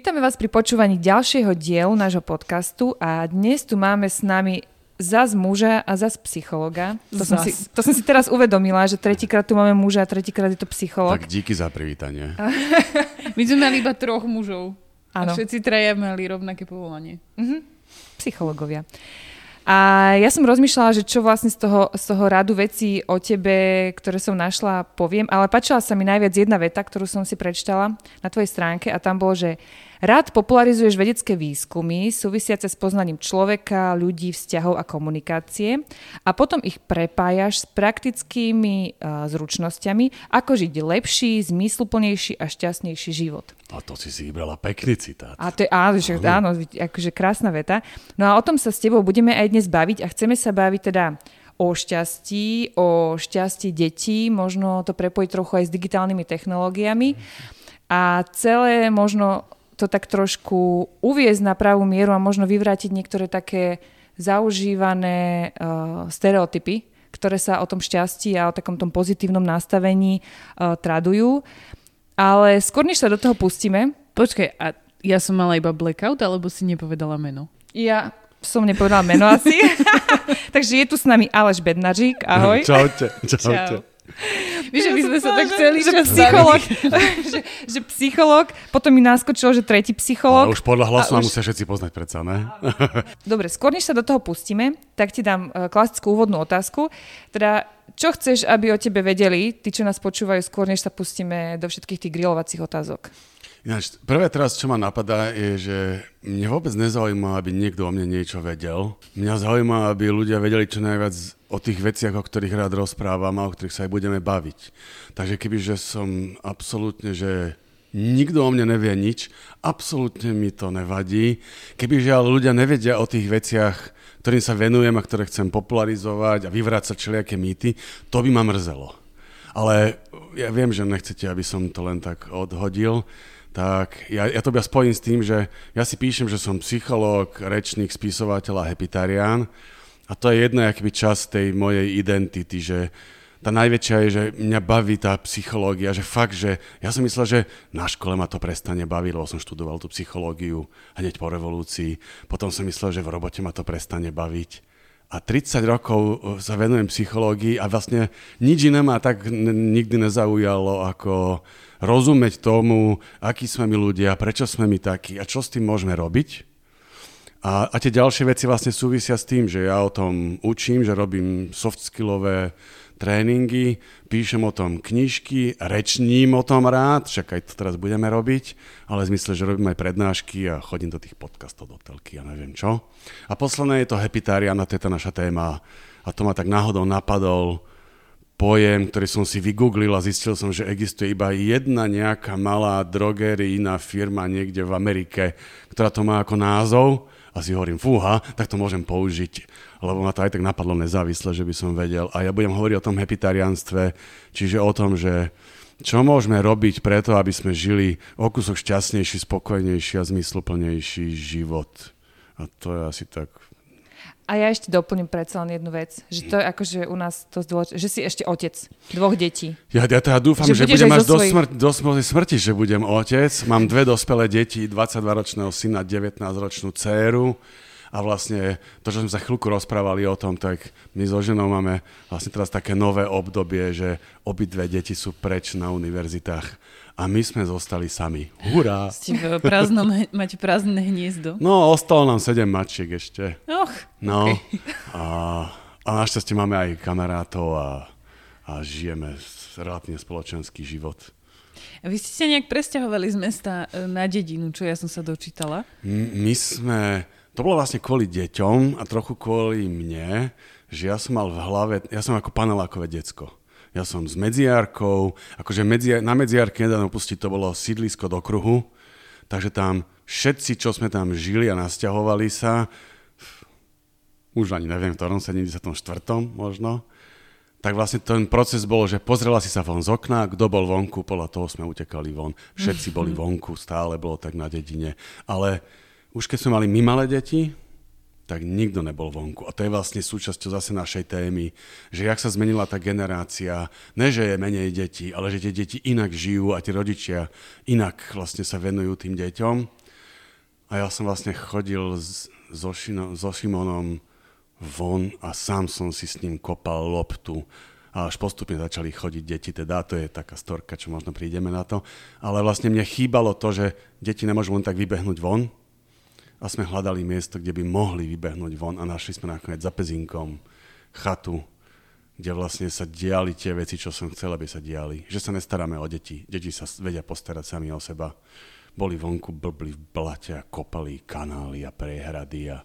Vítame vás pri počúvaní ďalšieho dielu nášho podcastu a dnes tu máme s nami zas muža a zas psychologa. To som, Zas. si, to som si teraz uvedomila, že tretíkrát tu máme muža a tretíkrát je to psycholog. Tak díky za privítanie. My sme mali iba troch mužov. Áno. A všetci traja mali rovnaké povolanie. psychológovia. A ja som rozmýšľala, že čo vlastne z toho, z toho radu vecí o tebe, ktoré som našla, poviem, ale páčila sa mi najviac jedna veta, ktorú som si prečítala na tvojej stránke a tam bolo, že rád popularizuješ vedecké výskumy súvisiace s poznaním človeka, ľudí, vzťahov a komunikácie a potom ich prepájaš s praktickými uh, zručnosťami, ako žiť lepší, zmysluplnejší a šťastnejší život. A to si si vybrala pekný citát. A to je, áno, že, áno, akože krásna veta. No a o tom sa s tebou budeme aj dnes baviť a chceme sa baviť teda o šťastí, o šťastí detí, možno to prepojiť trochu aj s digitálnymi technológiami a celé možno to tak trošku uviezť na pravú mieru a možno vyvrátiť niektoré také zaužívané uh, stereotypy, ktoré sa o tom šťastí a o takom tom pozitívnom nastavení uh, tradujú. Ale skôr, než sa do toho pustíme, Počkaj, a ja som mala iba blackout, alebo si nepovedala meno? Ja som nepovedala meno asi. Takže je tu s nami Aleš Bednařík, ahoj. Čaute, čaute. Čau. Vieš, že my sme sa tak celý že psycholog, že, že psycholog, potom mi naskočilo, že tretí Ale psycholog. už podľa hlasu A ma už- musia všetci poznať predsa, ne? Dobre, skôr než sa do toho pustíme, tak ti dám e, klasickú úvodnú otázku. Teda, čo chceš, aby o tebe vedeli, tí, čo nás počúvajú, skôr než sa pustíme do všetkých tých grilovacích otázok? Ináč, prvé teraz, čo ma napadá, je, že mne vôbec nezaujíma, aby niekto o mne niečo vedel. Mňa zaujíma, aby ľudia vedeli čo najviac o tých veciach, o ktorých rád rozprávam a o ktorých sa aj budeme baviť. Takže kebyže som absolútne, že nikto o mne nevie nič, absolútne mi to nevadí. Kebyže ale ľudia nevedia o tých veciach, ktorým sa venujem a ktoré chcem popularizovať a vyvrácať všelijaké mýty, to by ma mrzelo. Ale ja viem, že nechcete, aby som to len tak odhodil, tak ja, ja to spojím s tým, že ja si píšem, že som psychológ, rečník, spisovateľ a hepitarián a to je jedna akýby časť tej mojej identity, že tá najväčšia je, že mňa baví tá psychológia, že fakt, že ja som myslel, že na škole ma to prestane baviť, lebo som študoval tú psychológiu hneď po revolúcii. Potom som myslel, že v robote ma to prestane baviť. A 30 rokov uh, sa venujem psychológii a vlastne nič iné ma tak nikdy nezaujalo, ako rozumieť tomu, akí sme my ľudia, prečo sme my takí a čo s tým môžeme robiť. A, a tie ďalšie veci vlastne súvisia s tým, že ja o tom učím, že robím soft skillové tréningy, píšem o tom knižky, rečním o tom rád, však aj to teraz budeme robiť, ale zmysle, že robím aj prednášky a chodím do tých podcastov, do telky a neviem čo. A posledné je to Hepitarian, a to je tá naša téma. A to ma tak náhodou napadol pojem, ktorý som si vygooglil a zistil som, že existuje iba jedna nejaká malá drogerijná firma niekde v Amerike, ktorá to má ako názov a si hovorím, fúha, tak to môžem použiť, lebo ma to aj tak napadlo nezávisle, že by som vedel. A ja budem hovoriť o tom hepitarianstve, čiže o tom, že čo môžeme robiť preto, aby sme žili o kúsok šťastnejší, spokojnejší a zmysluplnejší život. A to je asi tak A ja ešte doplním predsa len jednu vec, že to je akože u nás to dôležité, že si ešte otec dvoch detí. Ja, ja teda dúfam, Že že, budem až do, svojich- smr- do smrti, smrti, že budem otec. Mám dve dospelé deti, 22-ročného syna, 19-ročnú dceru. A vlastne to, čo sme sa chvíľku rozprávali o tom, tak my so ženou máme vlastne teraz také nové obdobie, že obidve deti sú preč na univerzitách a my sme zostali sami. Hurá! Ste v prázdnom, máte prázdne hniezdo. No, ostalo nám sedem mačiek ešte. Och, No, okay. a, a našťastie máme aj kamarátov a, a žijeme relatívne spoločenský život. A vy ste sa nejak presťahovali z mesta e, na dedinu, čo ja som sa dočítala. My sme, to bolo vlastne kvôli deťom a trochu kvôli mne. že ja som mal v hlave, ja som ako panelákové decko. Ja som s medziárkou, akože medzi, na medziárke nedávno pustiť to bolo sídlisko do kruhu, takže tam všetci, čo sme tam žili a nasťahovali sa, už ani neviem, v ktorom 74. možno, tak vlastne ten proces bol, že pozrela si sa von z okna, kto bol vonku, podľa toho sme utekali von. Všetci boli vonku, stále bolo tak na dedine. Ale už keď sme mali my malé deti, tak nikto nebol vonku. A to je vlastne súčasťou zase našej témy, že jak sa zmenila tá generácia, ne že je menej detí, ale že tie deti inak žijú a tie rodičia inak vlastne sa venujú tým deťom. A ja som vlastne chodil Šino, so Šimonom von a sám som si s ním kopal loptu a až postupne začali chodiť deti, teda to je taká storka, čo možno prídeme na to. Ale vlastne mne chýbalo to, že deti nemôžu len tak vybehnúť von a sme hľadali miesto, kde by mohli vybehnúť von a našli sme nakoniec za Pezinkom chatu, kde vlastne sa diali tie veci, čo som chcel, aby sa diali. Že sa nestaráme o deti. Deti sa vedia postarať sami o seba. Boli vonku, blbli v blate a kopali kanály a prehrady a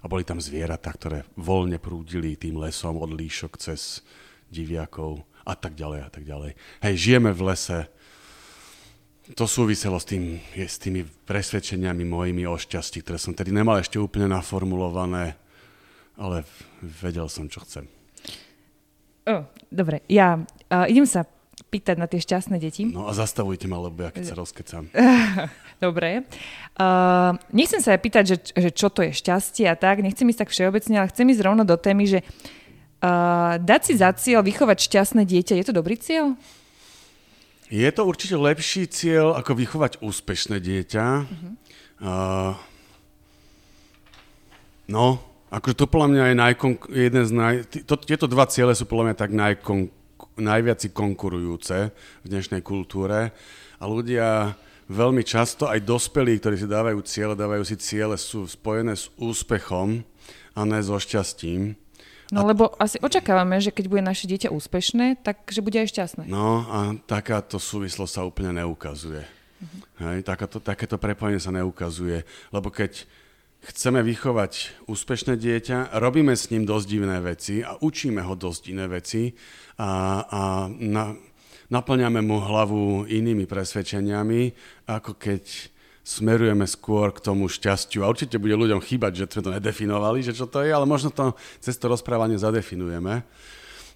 a boli tam zvieratá, ktoré voľne prúdili tým lesom od líšok cez diviakov a tak ďalej a tak ďalej. Hej, žijeme v lese. To súviselo s, tým, s tými presvedčeniami mojimi o šťastí, ktoré som tedy nemal ešte úplne naformulované, ale vedel som, čo chcem. Oh, dobre, ja uh, idem sa pýtať na tie šťastné deti. No a zastavujte ma, lebo ja keď sa rozkecam. Dobre. Uh, nechcem sa aj pýtať, že, že čo to je šťastie a tak, nechcem ísť tak všeobecne, ale chcem ísť rovno do témy, že uh, dať si za cieľ vychovať šťastné dieťa, je to dobrý cieľ? Je to určite lepší cieľ, ako vychovať úspešné dieťa. Uh, no, akože to podľa mňa je najkon- jeden z naj... To, tieto dva ciele sú podľa mňa tak najkon- najviac konkurujúce v dnešnej kultúre a ľudia veľmi často, aj dospelí, ktorí si dávajú ciele, dávajú si ciele, sú spojené s úspechom a ne so šťastím. No a... lebo asi očakávame, že keď bude naše dieťa úspešné, tak že bude aj šťastné. No a takáto súvislosť sa úplne neukazuje. Uh-huh. Hej, takáto, takéto prepojenie sa neukazuje, lebo keď chceme vychovať úspešné dieťa, robíme s ním dosť divné veci a učíme ho dosť iné veci a, a na, naplňame mu hlavu inými presvedčeniami, ako keď smerujeme skôr k tomu šťastiu. A určite bude ľuďom chýbať, že sme to nedefinovali, že čo to je, ale možno to cez to rozprávanie zadefinujeme.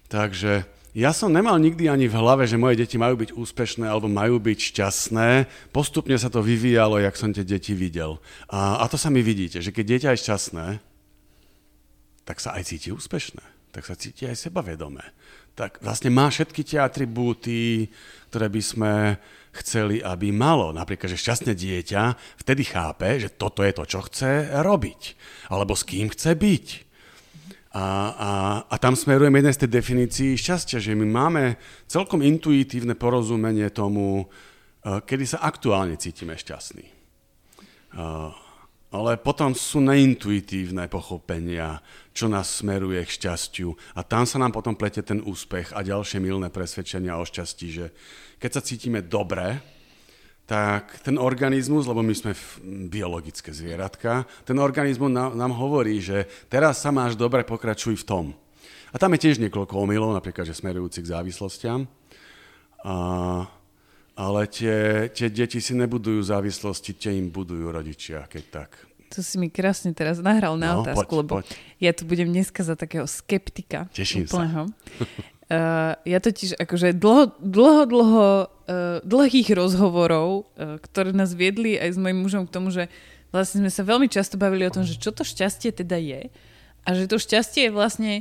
Takže ja som nemal nikdy ani v hlave, že moje deti majú byť úspešné alebo majú byť šťastné. Postupne sa to vyvíjalo, jak som tie deti videl. A, a to sa mi vidíte, že keď dieťa je šťastné, tak sa aj cíti úspešné. Tak sa cíti aj sebavedomé. Tak vlastne má všetky tie atribúty, ktoré by sme chceli, aby malo. Napríklad, že šťastné dieťa vtedy chápe, že toto je to, čo chce robiť. Alebo s kým chce byť a, a, a tam smerujeme jednej z tej definícií šťastia, že my máme celkom intuitívne porozumenie tomu, uh, kedy sa aktuálne cítime šťastní. Ale potom sú neintuitívne pochopenia, čo nás smeruje k šťastiu. A tam sa nám potom plete ten úspech a ďalšie milné presvedčenia o šťastí, že keď sa cítime dobre, tak ten organizmus, lebo my sme biologické zvieratka, ten organizmus nám hovorí, že teraz sa máš dobre, pokračuj v tom. A tam je tiež niekoľko omylov, napríklad, že smerujúci k závislostiam. A, ale tie, tie deti si nebudujú závislosti, tie im budujú rodičia, keď tak. To si mi krásne teraz nahral na no, otázku, poď, lebo poď. ja tu budem dneska za takého skeptika. Teším úplného. sa. Uh, ja totiž akože dlho, dlho, dlho uh, dlhých rozhovorov, uh, ktoré nás viedli aj s mojim mužom k tomu, že vlastne sme sa veľmi často bavili o tom, že čo to šťastie teda je a že to šťastie je vlastne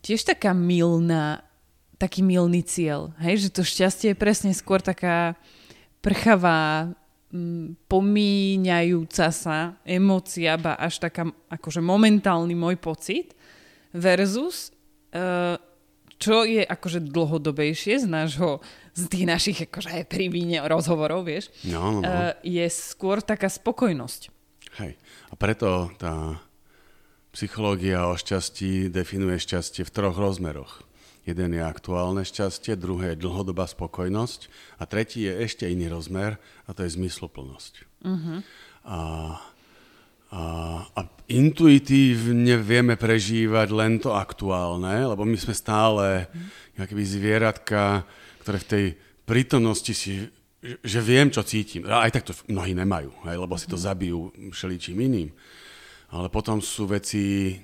tiež taká milná, taký milný cieľ. Hej? Že to šťastie je presne skôr taká prchavá, pomíňajúca sa emócia, ba až taká akože momentálny môj pocit versus uh, čo je akože dlhodobejšie z nášho, z tých našich akože aj pri víne rozhovorov, vieš, no, no, no. Uh, je skôr taká spokojnosť. Hej. A preto tá psychológia o šťastí definuje šťastie v troch rozmeroch. Jeden je aktuálne šťastie, druhé je dlhodobá spokojnosť a tretí je ešte iný rozmer a to je zmysluplnosť. Uh-huh. A, a A, intuitívne vieme prežívať len to aktuálne, lebo my sme stále keby zvieratka, ktoré v tej prítomnosti si, že viem, čo cítim. A aj tak to mnohí nemajú, hej, lebo si to zabijú všeličím iným. Ale potom sú veci,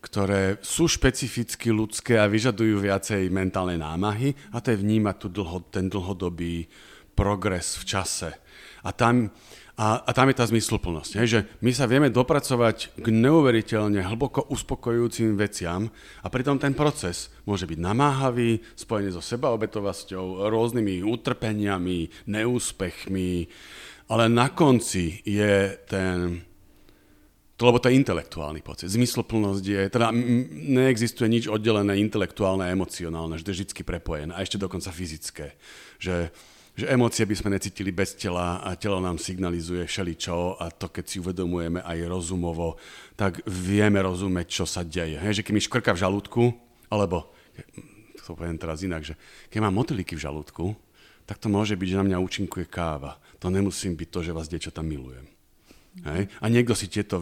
ktoré sú špecificky ľudské a vyžadujú viacej mentálnej námahy a to je vnímať tu dlho, ten dlhodobý progres v čase. A tam, a, a tam je tá zmysluplnosť, hej, že my sa vieme dopracovať k neuveriteľne hlboko uspokojujúcim veciam a pritom ten proces môže byť namáhavý, spojený so sebaobetovosťou, rôznymi utrpeniami, neúspechmi, ale na konci je ten, to, lebo to je intelektuálny pocit. Zmysloplnosť je, teda neexistuje nič oddelené intelektuálne a emocionálne, že je vždy prepojené a ešte dokonca fyzické. Že, že emócie by sme necítili bez tela a telo nám signalizuje všeličo a to, keď si uvedomujeme aj rozumovo, tak vieme rozumieť, čo sa deje. Hej, že keď mi škrka v žalúdku, alebo, to poviem teraz inak, že keď mám motylíky v žalúdku, tak to môže byť, že na mňa účinkuje káva. To nemusím byť to, že vás diečo tam milujem. Hej? A niekto si tieto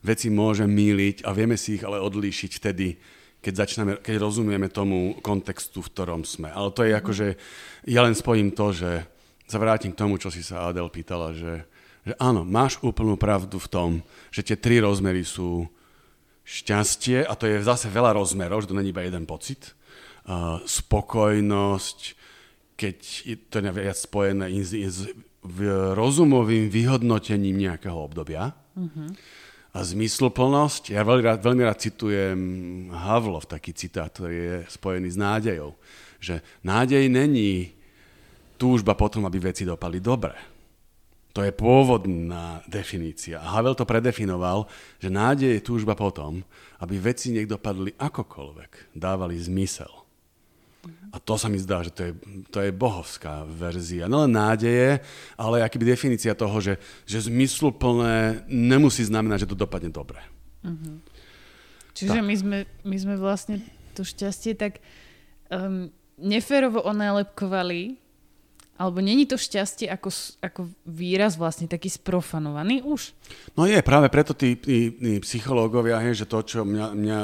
veci môže míliť a vieme si ich ale odlíšiť vtedy, keď, začneme, keď rozumieme tomu kontextu, v ktorom sme. Ale to je ako, že ja len spojím to, že sa vrátim k tomu, čo si sa Adel pýtala, že, že áno, máš úplnú pravdu v tom, že tie tri rozmery sú šťastie, a to je zase veľa rozmerov, že to není iba jeden pocit, uh, spokojnosť, keď je to je viac spojené s rozumovým vyhodnotením nejakého obdobia. Uh-huh. A zmysluplnosť, ja veľmi rád, veľmi rád citujem Havlov, taký citát, ktorý je spojený s nádejou, že nádej není túžba potom, aby veci dopadli dobre. To je pôvodná definícia. A Havel to predefinoval, že nádej je túžba potom, aby veci nech dopadli akokoľvek, dávali zmysel. A to sa mi zdá, že to je, to je bohovská verzia. Nelen nádeje, ale akýby definícia toho, že, že zmysluplné nemusí znamenať, že to dopadne dobre. Uh-huh. Čiže my sme, my sme vlastne to šťastie tak um, neférovo onálepkovali, alebo není to šťastie ako, ako výraz vlastne taký sprofanovaný už? No je, práve preto tí, tí, tí psychológovia, hej, že to, čo mňa, mňa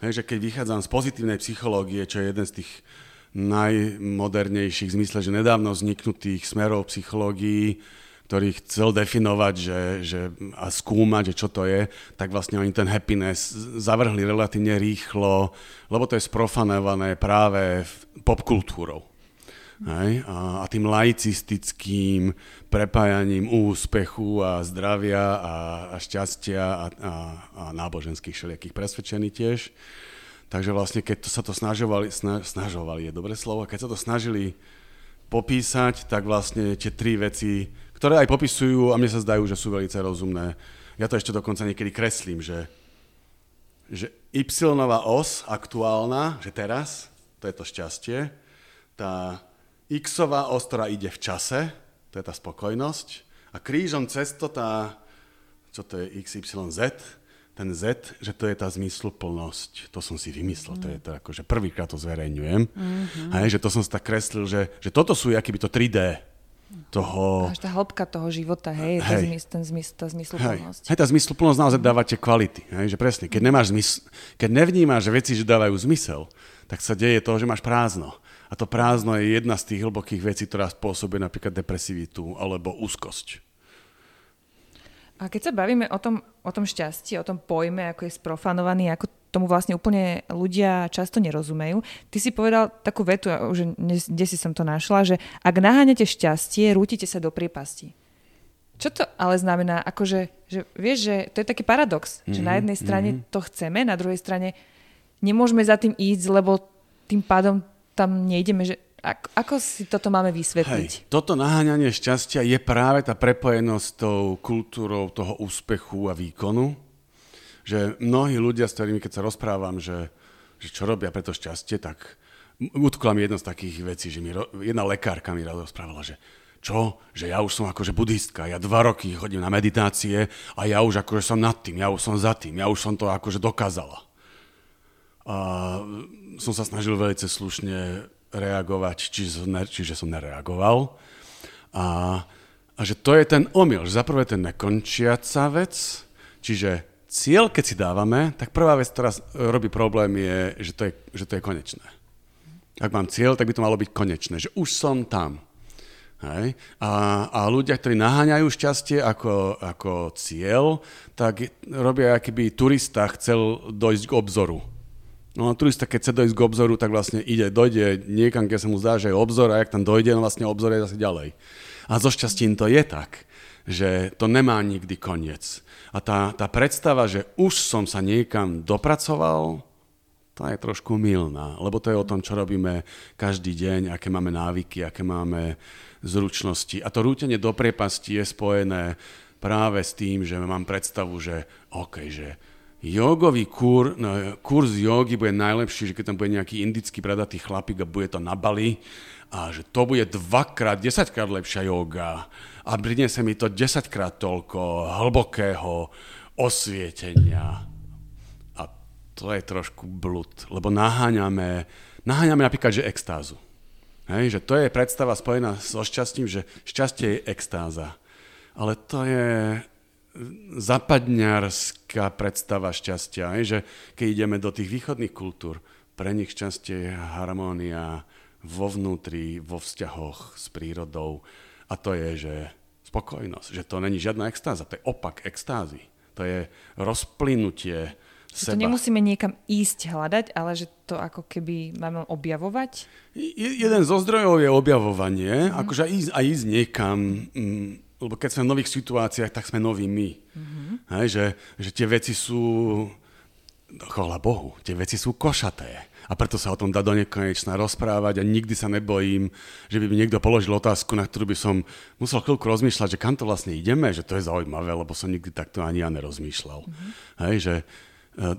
hej, že keď vychádzam z pozitívnej psychológie, čo je jeden z tých najmodernejších v zmysle, že nedávno vzniknutých smerov psychológií, ktorý chcel definovať že, že, a skúmať, že čo to je, tak vlastne oni ten happiness zavrhli relatívne rýchlo, lebo to je sprofanované práve popkultúrou. Hej? A, a tým laicistickým prepájaním úspechu a zdravia a, a šťastia a, a, a náboženských všelijakých presvedčení tiež. Takže vlastne, keď to sa to snažovali, sna, snažovali je dobré slovo, keď sa to snažili popísať, tak vlastne tie tri veci, ktoré aj popisujú a mne sa zdajú, že sú veľmi rozumné. Ja to ešte dokonca niekedy kreslím, že, že y os aktuálna, že teraz, to je to šťastie, tá x os, ktorá ide v čase, to je tá spokojnosť, a krížom cesto tá, čo to je XYZ, ten Z, že to je tá zmysluplnosť. To som si vymyslel, mm. to je to akože prvýkrát to zverejňujem. Mm-hmm. Hej, že to som si tak kreslil, že, že toto sú akýby to 3D toho... Až tá hĺbka toho života, hej, hej. Zmys, ten zmys, tá zmysluplnosť. Hej. hej, tá zmysluplnosť naozaj dáva tie kvality. Hej, že presne, keď, nemáš zmysl, keď nevnímáš že veci, že dávajú zmysel, tak sa deje to, že máš prázdno. A to prázdno je jedna z tých hlbokých vecí, ktorá spôsobuje napríklad depresivitu alebo úzkosť. A keď sa bavíme o tom, o tom šťastí, o tom pojme, ako je sprofanovaný, ako tomu vlastne úplne ľudia často nerozumejú. Ty si povedal takú vetu, že kde si som to našla, že ak naháňate šťastie, rútite sa do priepasti. Čo to ale znamená? Akože, že, vieš, že to je taký paradox, mm-hmm, že na mhm, jednej strane mm-hmm. to chceme, na druhej strane nemôžeme za tým ísť, lebo tým pádom tam nejdeme, že ako, ako si toto máme vysvetliť? Hej, toto naháňanie šťastia je práve tá prepojenosť s tou kultúrou toho úspechu a výkonu. Že mnohí ľudia, s ktorými keď sa rozprávam, že, že čo robia pre to šťastie, tak utkla mi jedna z takých vecí, že mi jedna lekárka mi rozprávala, že čo, že ja už som akože buddhistka, ja dva roky chodím na meditácie a ja už akože som nad tým, ja už som za tým, ja už som to akože dokázala. A som sa snažil veľmi slušne reagovať, čiže, čiže som nereagoval. A, a že to je ten omyl, že zaprvé ten nekončiaca vec, Čiže cieľ, keď si dávame, tak prvá vec, ktorá robí problém, je, že to je, že to je konečné. Ak mám cieľ, tak by to malo byť konečné, že už som tam. Hej? A, a ľudia, ktorí naháňajú šťastie ako, ako cieľ, tak robia, aký turista chcel dojsť k obzoru. No a turista, keď chce dojsť k obzoru, tak vlastne ide, dojde niekam, kde sa mu zdá, že je obzor a jak tam dojde, no vlastne obzor je zase ďalej. A so šťastím to je tak, že to nemá nikdy koniec. A tá, tá predstava, že už som sa niekam dopracoval, tá je trošku milná, lebo to je o tom, čo robíme každý deň, aké máme návyky, aké máme zručnosti. A to rútenie do priepasti je spojené práve s tým, že mám predstavu, že OK, že jogový kur, no, kurz jogy bude najlepší, že keď tam bude nejaký indický bradatý chlapík a bude to na Bali a že to bude dvakrát, desaťkrát lepšia joga a priniesie mi to desaťkrát toľko hlbokého osvietenia. A to je trošku blud, lebo naháňame, naháňame napríklad, že extázu. Hej, že to je predstava spojená so šťastím, že šťastie je extáza. Ale to je zapadňarská predstava šťastia, hej, že keď ideme do tých východných kultúr, pre nich šťastie je harmónia vo vnútri, vo vzťahoch s prírodou, a to je, že spokojnosť, že to není žiadna extáza, to je opak extázy. To je rozplynutie seba. To nemusíme niekam ísť hľadať, ale že to ako keby máme objavovať? Je, jeden zo zdrojov je objavovanie, mm. akože ísť, aj ísť niekam, mm, lebo keď sme v nových situáciách, tak sme noví my. Mm-hmm. Hej, že, že tie veci sú, chvala Bohu, tie veci sú košaté a preto sa o tom dá do nekonečna rozprávať a nikdy sa nebojím, že by mi niekto položil otázku, na ktorú by som musel chvíľku rozmýšľať, že kam to vlastne ideme, že to je zaujímavé, lebo som nikdy takto ani ja nerozmýšľal. Mm-hmm. Hej, že e,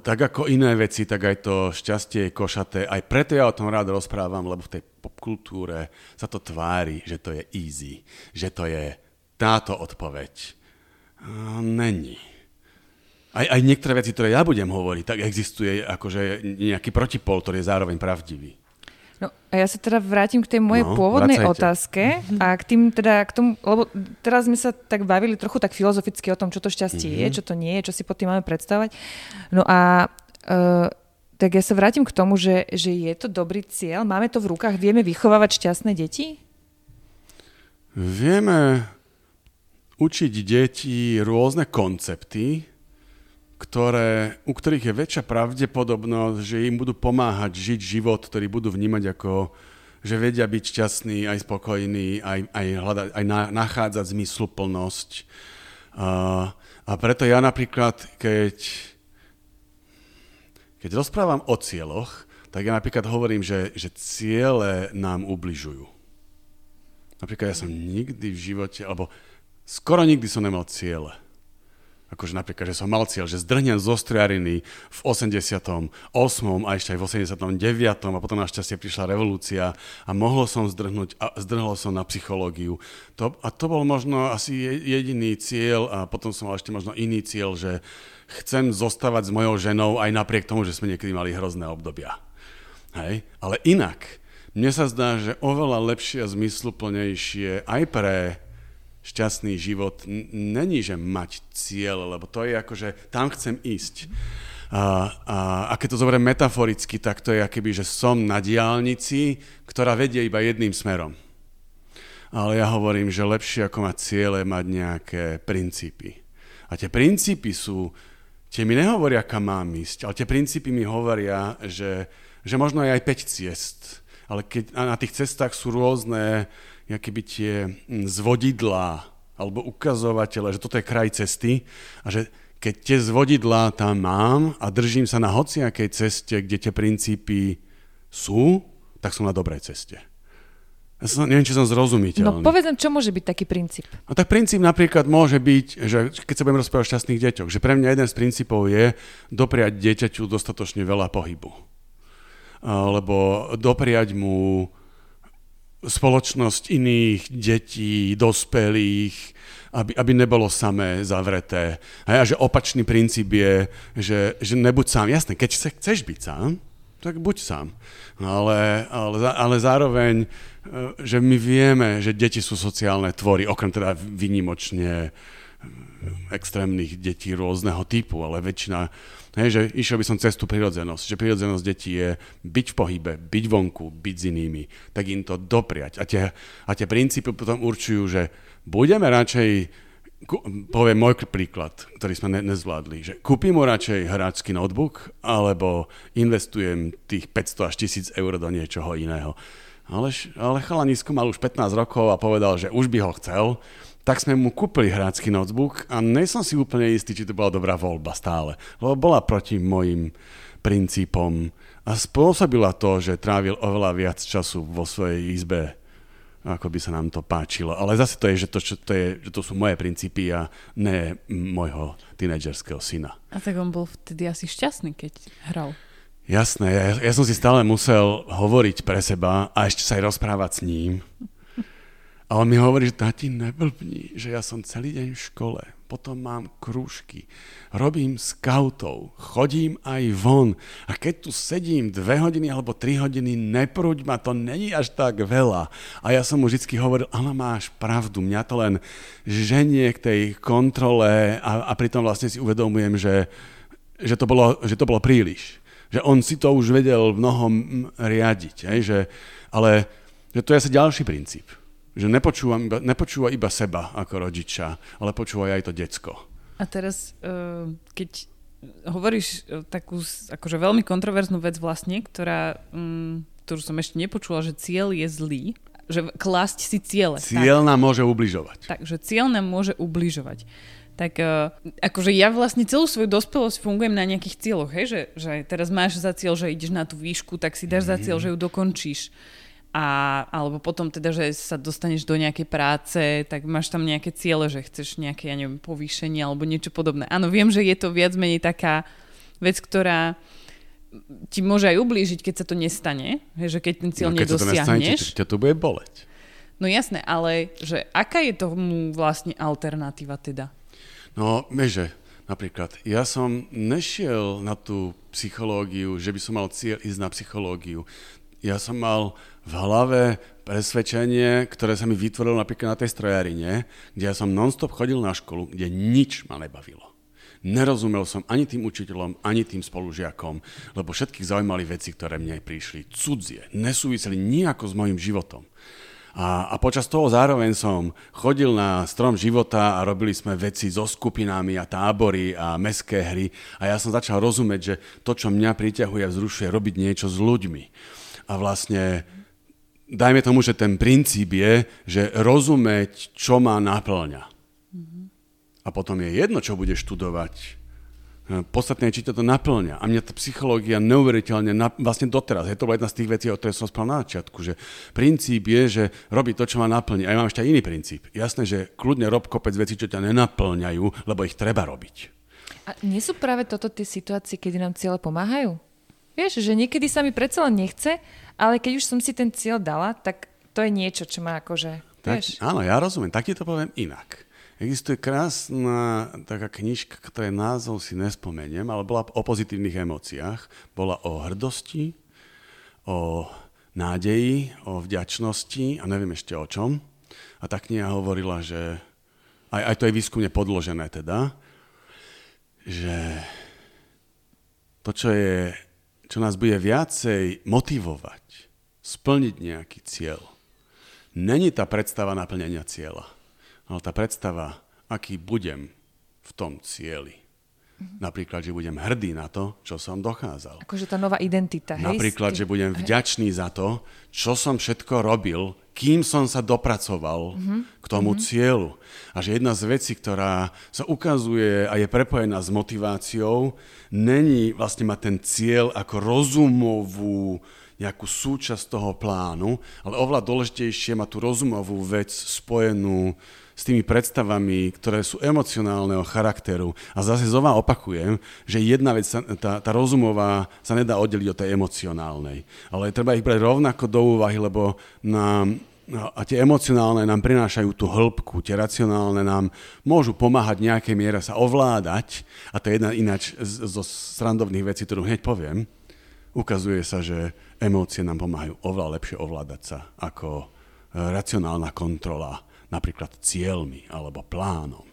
tak ako iné veci, tak aj to šťastie je košaté. Aj preto ja o tom rád rozprávam, lebo v tej popkultúre sa to tvári, že to je easy, že to je táto odpoveď. Není aj, aj niektoré veci, ktoré ja budem hovoriť, tak existuje akože nejaký protipol, ktorý je zároveň pravdivý. No a ja sa teda vrátim k tej mojej no, pôvodnej vracajte. otázke a k tým teda, k tomu, lebo teraz sme sa tak bavili trochu tak filozoficky o tom, čo to šťastie mm-hmm. je, čo to nie je, čo si pod tým máme predstavať. No a uh, tak ja sa vrátim k tomu, že, že je to dobrý cieľ, máme to v rukách, vieme vychovávať šťastné deti? Vieme učiť deti rôzne koncepty, ktoré, u ktorých je väčšia pravdepodobnosť, že im budú pomáhať žiť život, ktorý budú vnímať ako, že vedia byť šťastní, aj spokojní, aj, aj, hľadať, aj na, nachádzať zmysluplnosť. A, a preto ja napríklad, keď, keď rozprávam o cieľoch, tak ja napríklad hovorím, že, že ciele nám ubližujú. Napríklad ja som nikdy v živote, alebo skoro nikdy som nemal ciele akože napríklad, že som mal cieľ, že zdrhnem zo strojariny v 88. a ešte aj v 89. a potom našťastie prišla revolúcia a mohol som zdrhnúť a zdrhol som na psychológiu. To, a to bol možno asi jediný cieľ a potom som mal ešte možno iný cieľ, že chcem zostávať s mojou ženou aj napriek tomu, že sme niekedy mali hrozné obdobia. Hej? Ale inak, mne sa zdá, že oveľa lepšie a zmysluplnejšie aj pre šťastný život není, že mať cieľ, lebo to je ako, že tam chcem ísť. A, a, a keď to zoberiem metaforicky, tak to je akoby, že som na diálnici, ktorá vedie iba jedným smerom. Ale ja hovorím, že lepšie ako mať ciele, mať nejaké princípy. A tie princípy sú, tie mi nehovoria, kam mám ísť, ale tie princípy mi hovoria, že, že možno je aj 5 ciest, ale keď na tých cestách sú rôzne keby tie mm, zvodidlá alebo ukazovatele, že toto je kraj cesty a že keď tie zvodidlá tam mám a držím sa na hociakej ceste, kde tie princípy sú, tak som na dobrej ceste. Ja som, neviem, či som zrozumiteľný. No povedz čo môže byť taký princíp? No tak princíp napríklad môže byť, že keď sa budem rozprávať o šťastných deťoch, že pre mňa jeden z princípov je dopriať dieťaťu dostatočne veľa pohybu. Alebo dopriať mu spoločnosť iných detí, dospelých, aby, aby nebolo samé zavreté. A že opačný princíp je, že, že nebuď sám. Jasné, keď chceš byť sám, tak buď sám. Ale, ale, ale zároveň, e, že my vieme, že deti sú sociálne tvory, okrem teda vynimočne extrémnych detí rôzneho typu, ale väčšina, hej, že išiel by som cez tú prirodzenosť, že prirodzenosť detí je byť v pohybe, byť vonku, byť s inými, tak im to dopriať. A tie, a tie princípy potom určujú, že budeme radšej poviem môj príklad, ktorý sme ne, nezvládli, že kúpim mu radšej hráčsky notebook, alebo investujem tých 500 až 1000 eur do niečoho iného. Ale, ale chalanisko mal už 15 rokov a povedal, že už by ho chcel, tak sme mu kúpili hrácky notebook a nie som si úplne istý, či to bola dobrá voľba stále, lebo bola proti mojim princípom a spôsobila to, že trávil oveľa viac času vo svojej izbe, ako by sa nám to páčilo. Ale zase to je, že to, čo, to, je, že to sú moje princípy a ne môjho tínedžerského syna. A tak on bol vtedy asi šťastný, keď hral. Jasné, ja, ja som si stále musel hovoriť pre seba a ešte sa aj rozprávať s ním. A on mi hovorí, že tati, neblbni, že ja som celý deň v škole, potom mám krúžky, robím scoutov, chodím aj von a keď tu sedím dve hodiny alebo tri hodiny, neprúď ma, to není až tak veľa. A ja som mu vždy hovoril, ale máš pravdu, mňa to len ženie k tej kontrole a, a pritom vlastne si uvedomujem, že, že, to bolo, že to bolo príliš. Že on si to už vedel mnohom riadiť, hej? Že, ale že to je asi ďalší princíp že nepočúva iba, nepočúva iba seba ako rodiča, ale počúva aj to decko. A teraz, eh, keď hovoríš eh, takú akože veľmi kontroverznú vec vlastne, ktorá, mm, ktorú som ešte nepočula, že cieľ je zlý, že klásť si ciele. Cieľ tak, nám môže ubližovať. Takže cieľ nám môže ubližovať. Tak uh, akože ja vlastne celú svoju dospelosť fungujem na nejakých cieľoch, hej? Že, že teraz máš za cieľ, že ideš na tú výšku, tak si dáš mm-hmm. za cieľ, mhm. že ju dokončíš a, alebo potom teda, že sa dostaneš do nejakej práce, tak máš tam nejaké ciele, že chceš nejaké, ja neviem, povýšenie alebo niečo podobné. Áno, viem, že je to viac menej taká vec, ktorá ti môže aj ublížiť, keď sa to nestane, že keď ten cieľ no, keď nedosiahneš. Sa to ťa to bude boleť. No jasné, ale že aká je tomu vlastne alternatíva teda? No, že napríklad ja som nešiel na tú psychológiu, že by som mal cieľ ísť na psychológiu. Ja som mal v hlave presvedčenie, ktoré sa mi vytvorilo napríklad na tej strojarine, kde ja som nonstop chodil na školu, kde nič ma nebavilo. Nerozumel som ani tým učiteľom, ani tým spolužiakom, lebo všetkých zaujímali veci, ktoré mne prišli cudzie, nesúviseli nejako s mojim životom. A, a počas toho zároveň som chodil na strom života a robili sme veci so skupinami a tábory a meské hry a ja som začal rozumieť, že to, čo mňa priťahuje a vzrušuje, robiť niečo s ľuďmi. A vlastne dajme tomu, že ten princíp je, že rozumieť, čo ma naplňa. Mm-hmm. A potom je jedno, čo bude študovať. Podstatné je, či to naplňa. A mňa tá psychológia neuveriteľne, vlastne doteraz, je to jedna z tých vecí, o ktorej som spal na začiatku, že princíp je, že robí to, čo ma naplní. A ja mám ešte iný princíp. Jasné, že kľudne rob kopec vecí, čo ťa nenaplňajú, lebo ich treba robiť. A nie sú práve toto tie situácie, kedy nám ciele pomáhajú? Vieš, že niekedy sa mi predsa len nechce ale keď už som si ten cieľ dala, tak to je niečo, čo má akože... Tak, vieš? Áno, ja rozumiem. Tak ti to poviem inak. Existuje krásna taká knižka, ktoré názov si nespomeniem, ale bola o pozitívnych emóciách. Bola o hrdosti, o nádeji, o vďačnosti a neviem ešte o čom. A tá kniha hovorila, že aj, aj to je výskumne podložené teda, že to, čo, je, čo nás bude viacej motivovať, splniť nejaký cieľ. Není tá predstava naplnenia cieľa, ale tá predstava, aký budem v tom cieli. Napríklad, že budem hrdý na to, čo som dokázal. Akože tá nová identita. Hej? Napríklad, že budem vďačný za to, čo som všetko robil, kým som sa dopracoval mm-hmm. k tomu mm-hmm. cieľu. A že jedna z vecí, ktorá sa ukazuje a je prepojená s motiváciou, není vlastne mať ten cieľ ako rozumovú nejakú súčasť toho plánu, ale oveľa dôležitejšie má tú rozumovú vec spojenú s tými predstavami, ktoré sú emocionálneho charakteru. A zase znova opakujem, že jedna vec, tá, tá rozumová sa nedá oddeliť od tej emocionálnej. Ale treba ich brať rovnako do úvahy, lebo nám, a tie emocionálne nám prinášajú tú hĺbku, tie racionálne nám môžu pomáhať nejakej miere sa ovládať, a to je jedna ináč zo srandovných vecí, ktorú hneď poviem, ukazuje sa, že emócie nám pomáhajú oveľa lepšie ovládať sa ako e, racionálna kontrola napríklad cieľmi alebo plánom.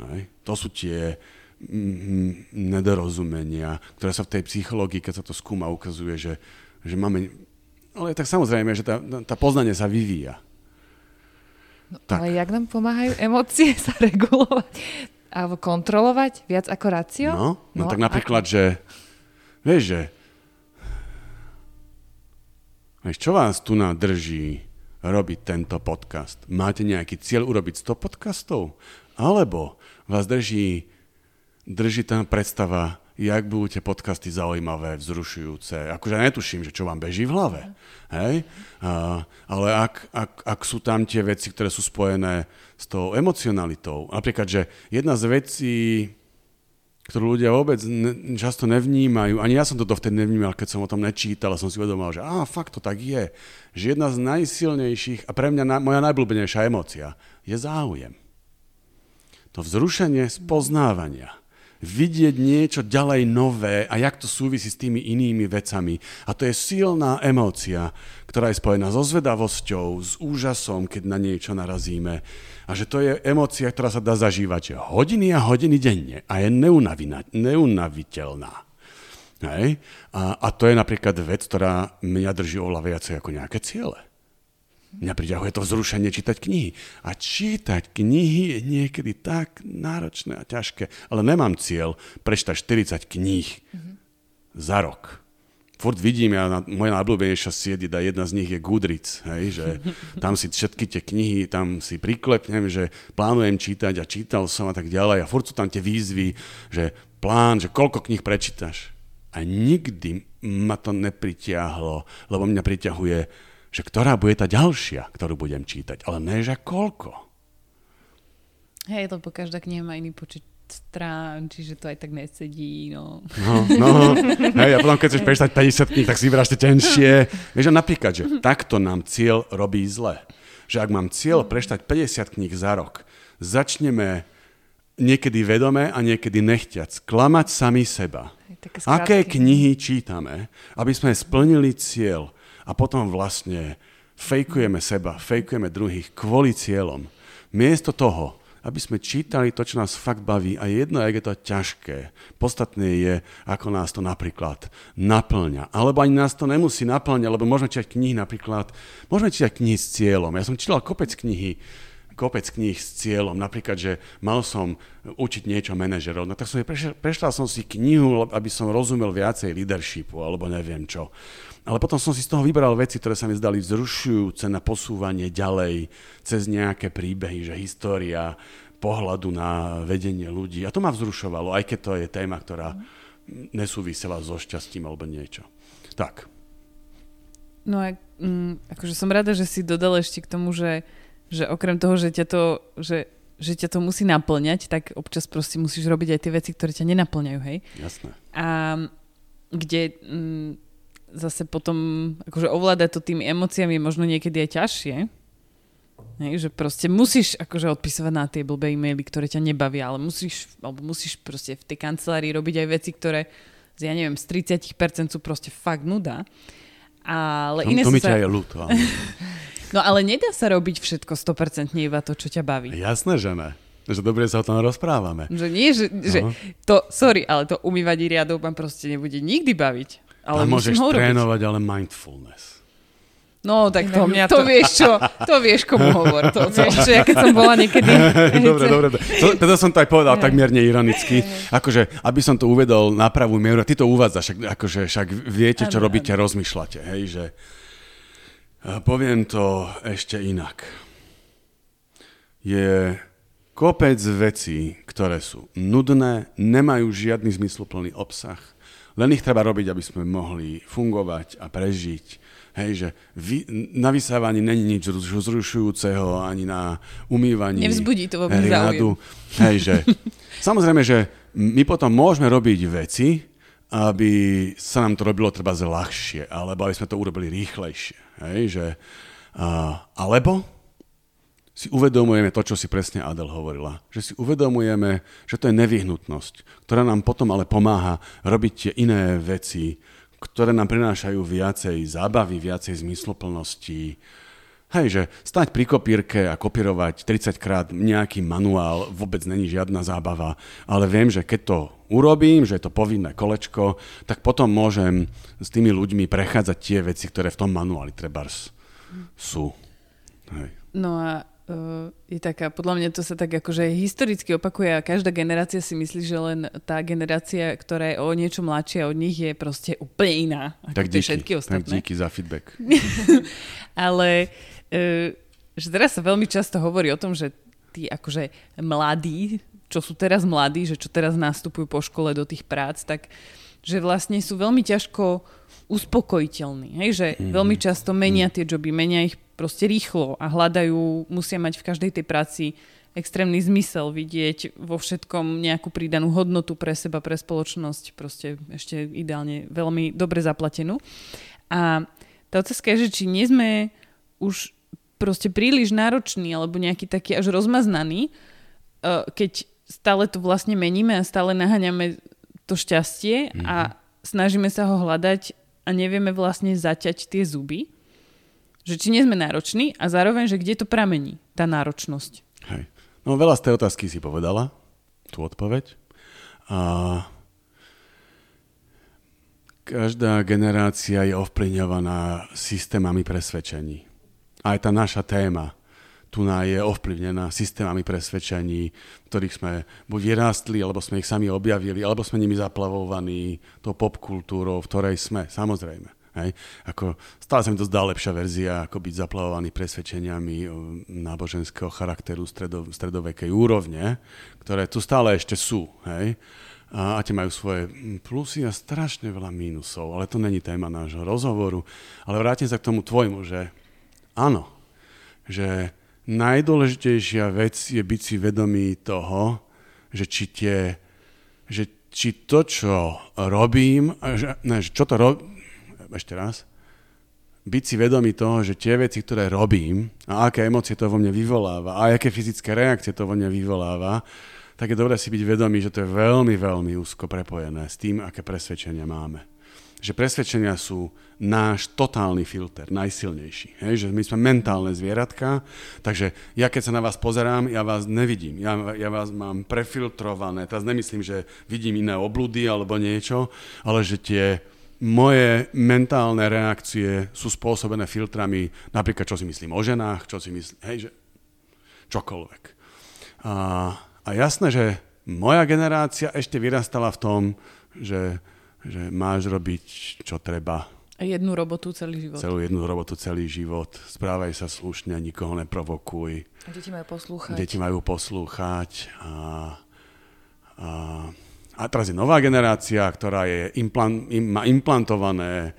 Hej? To sú tie mm, nedorozumenia, ktoré sa v tej psychológii, keď sa to skúma, ukazuje, že, že máme... Ale tak samozrejme, že tá, tá poznanie sa vyvíja. No, tak. Ale jak nám pomáhajú emócie sa regulovať? Alebo kontrolovať viac ako rácio? No, no, no tak napríklad, ako? že vieš, že vieš, čo vás tu drží robiť tento podcast? Máte nejaký cieľ urobiť 100 podcastov? Alebo vás drží, drží tá predstava, jak budú tie podcasty zaujímavé, vzrušujúce. Akože netuším, že čo vám beží v hlave. Hej? A, ale ak, ak, ak sú tam tie veci, ktoré sú spojené s tou emocionalitou, napríklad, že jedna z vecí, ktorú ľudia vôbec ne, často nevnímajú, ani ja som to dovtedy nevnímal, keď som o tom nečítal a som si uvedomal, že á, fakt to tak je, že jedna z najsilnejších a pre mňa na, moja najblúbenejšia emocia je záujem to vzrušenie spoznávania. Vidieť niečo ďalej nové a jak to súvisí s tými inými vecami. A to je silná emócia, ktorá je spojená so zvedavosťou, s úžasom, keď na niečo narazíme. A že to je emócia, ktorá sa dá zažívať hodiny a hodiny denne a je neunaviteľná. Hej? A, a to je napríklad vec, ktorá mňa drží oveľa viacej ako nejaké ciele. Mňa priťahuje to vzrušenie čítať knihy. A čítať knihy je niekedy tak náročné a ťažké. Ale nemám cieľ prečítať 40 kníh mm-hmm. za rok. Furt vidím, ja, na, moja najblúbenejšia sieť, jedna z nich je Goodreads, hej, že tam si všetky tie knihy, tam si priklepnem, že plánujem čítať a čítal som a tak ďalej a furt sú tam tie výzvy, že plán, že koľko kníh prečítaš. A nikdy ma to nepritiahlo, lebo mňa priťahuje že ktorá bude tá ďalšia, ktorú budem čítať, ale ne, že koľko. Hej, lebo každá kniha má iný počet strán, čiže to aj tak nesedí, no. No, no, hej, a potom keď chceš prečítať 50 kníh, tak si vyberáš tie tenšie. Vieš, napríklad, že takto nám cieľ robí zle. Že ak mám cieľ prečítať 50 kníh za rok, začneme niekedy vedome a niekedy nechťac klamať sami seba. Aké knihy čítame, aby sme splnili cieľ, a potom vlastne fejkujeme seba, fejkujeme druhých kvôli cieľom. Miesto toho, aby sme čítali to, čo nás fakt baví a jedno, ak je to ťažké. Podstatné je, ako nás to napríklad naplňa. Alebo ani nás to nemusí naplňať, lebo môžeme čítať knihy napríklad, môžeme čítať knihy s cieľom. Ja som čítal kopec knihy, kopec kníh s cieľom, napríklad, že mal som učiť niečo manažerov, no tak som prešla, prešla som si knihu, aby som rozumel viacej leadershipu, alebo neviem čo. Ale potom som si z toho vybral veci, ktoré sa mi zdali vzrušujúce na posúvanie ďalej cez nejaké príbehy, že história pohľadu na vedenie ľudí. A to ma vzrušovalo, aj keď to je téma, ktorá nesúvisela so šťastím alebo niečo. Tak. No a mm, akože som rada, že si dodal ešte k tomu, že, že okrem toho, že ťa to, že, že ťa to musí naplňať, tak občas proste musíš robiť aj tie veci, ktoré ťa nenaplňajú, hej? Jasné. A kde mm, zase potom akože ovládať to tými emóciami je možno niekedy aj ťažšie. Hej, že proste musíš akože odpisovať na tie blbé e-maily, ktoré ťa nebavia, ale musíš, alebo musíš proste v tej kancelárii robiť aj veci, ktoré ja neviem, z 30% sú proste fakt nuda. Ale iné to mi sa... ťa je ľúto. no ale nedá sa robiť všetko 100% iba to, čo ťa baví. Jasné, že ne. Že dobre sa o tom rozprávame. Že nie, že, že to, sorry, ale to umývanie riadov ma proste nebude nikdy baviť. Ale môžeš trénovať, ale mindfulness. No, tak to, mňa to, to vieš čo, to vieš komu hovor. To, to. Vieš čo, ja keď som bola niekedy... dobre, dobre. To, teda som to aj povedal tak mierne ironicky. Akože, aby som to uvedol na pravú mieru, ty to uvádzaš, však, akože, však viete, čo robíte, rozmýšľate, hej, že... Poviem to ešte inak. Je kopec vecí, ktoré sú nudné, nemajú žiadny zmysluplný obsah, len ich treba robiť, aby sme mohli fungovať a prežiť. Hej, že vy, na vysávaní není nič zrušujúceho, ani na umývaní Nevzbudí to vôbec riadu. Hej, že samozrejme, že my potom môžeme robiť veci, aby sa nám to robilo treba ľahšie, alebo aby sme to urobili rýchlejšie. Hej, že, uh, alebo si uvedomujeme to, čo si presne Adel hovorila. Že si uvedomujeme, že to je nevyhnutnosť, ktorá nám potom ale pomáha robiť tie iné veci, ktoré nám prinášajú viacej zábavy, viacej zmysloplnosti. Hej, že stať pri kopírke a kopírovať 30 krát nejaký manuál vôbec není žiadna zábava, ale viem, že keď to urobím, že je to povinné kolečko, tak potom môžem s tými ľuďmi prechádzať tie veci, ktoré v tom manuáli trebárs sú. Hej. No a je taká, podľa mňa to sa tak akože historicky opakuje a každá generácia si myslí, že len tá generácia, ktorá je o niečo mladšia od nich, je proste úplne iná. Ako tak díky, všetky ostatné. tak díky za feedback. Ale uh, že teraz sa veľmi často hovorí o tom, že tí akože mladí, čo sú teraz mladí, že čo teraz nastupujú po škole do tých prác, tak že vlastne sú veľmi ťažko uspokojiteľní. Hej? Že mm. veľmi často menia tie joby, menia ich proste rýchlo a hľadajú, musia mať v každej tej práci extrémny zmysel vidieť vo všetkom nejakú pridanú hodnotu pre seba, pre spoločnosť, proste ešte ideálne veľmi dobre zaplatenú. A tá otázka je, že či nie sme už proste príliš nároční alebo nejaký taký až rozmaznaný, e, keď stále to vlastne meníme a stále naháňame to šťastie mm-hmm. a snažíme sa ho hľadať a nevieme vlastne zaťať tie zuby že či nie sme nároční a zároveň, že kde to pramení, tá náročnosť. Hej. No veľa z tej otázky si povedala, tú odpoveď. A každá generácia je ovplyvňovaná systémami presvedčení. Aj tá naša téma tu je ovplyvnená systémami presvedčení, ktorých sme buď vyrástli, alebo sme ich sami objavili, alebo sme nimi zaplavovaní tou popkultúrou, v ktorej sme, samozrejme. Hej? Ako, stále sa mi to zdá lepšia verzia, ako byť zaplavovaný presvedčeniami náboženského charakteru stredo, stredovekej úrovne, ktoré tu stále ešte sú. Hej? A, a tie majú svoje plusy a strašne veľa mínusov, ale to není téma nášho rozhovoru. Ale vrátim sa k tomu tvojmu, že áno, že najdôležitejšia vec je byť si vedomý toho, že či tie, že či to, čo robím, že, ne, čo to robím, ešte raz, byť si vedomý toho, že tie veci, ktoré robím a aké emócie to vo mne vyvoláva a aké fyzické reakcie to vo mne vyvoláva, tak je dobré si byť vedomý, že to je veľmi, veľmi úzko prepojené s tým, aké presvedčenia máme. Že presvedčenia sú náš totálny filter, najsilnejší. Hej? Že my sme mentálne zvieratka, takže ja keď sa na vás pozerám, ja vás nevidím. Ja, ja vás mám prefiltrované. Teraz nemyslím, že vidím iné oblúdy alebo niečo, ale že tie moje mentálne reakcie sú spôsobené filtrami, napríklad čo si myslím o ženách, čo si myslím, hej, že čokoľvek. A, a jasné, že moja generácia ešte vyrastala v tom, že, že máš robiť, čo treba. A jednu robotu celý život. Celú jednu robotu celý život. Správaj sa slušne, nikoho neprovokuj. A deti majú poslúchať. Deti majú poslúchať. A, a a teraz je nová generácia, ktorá je implant, im, má implantované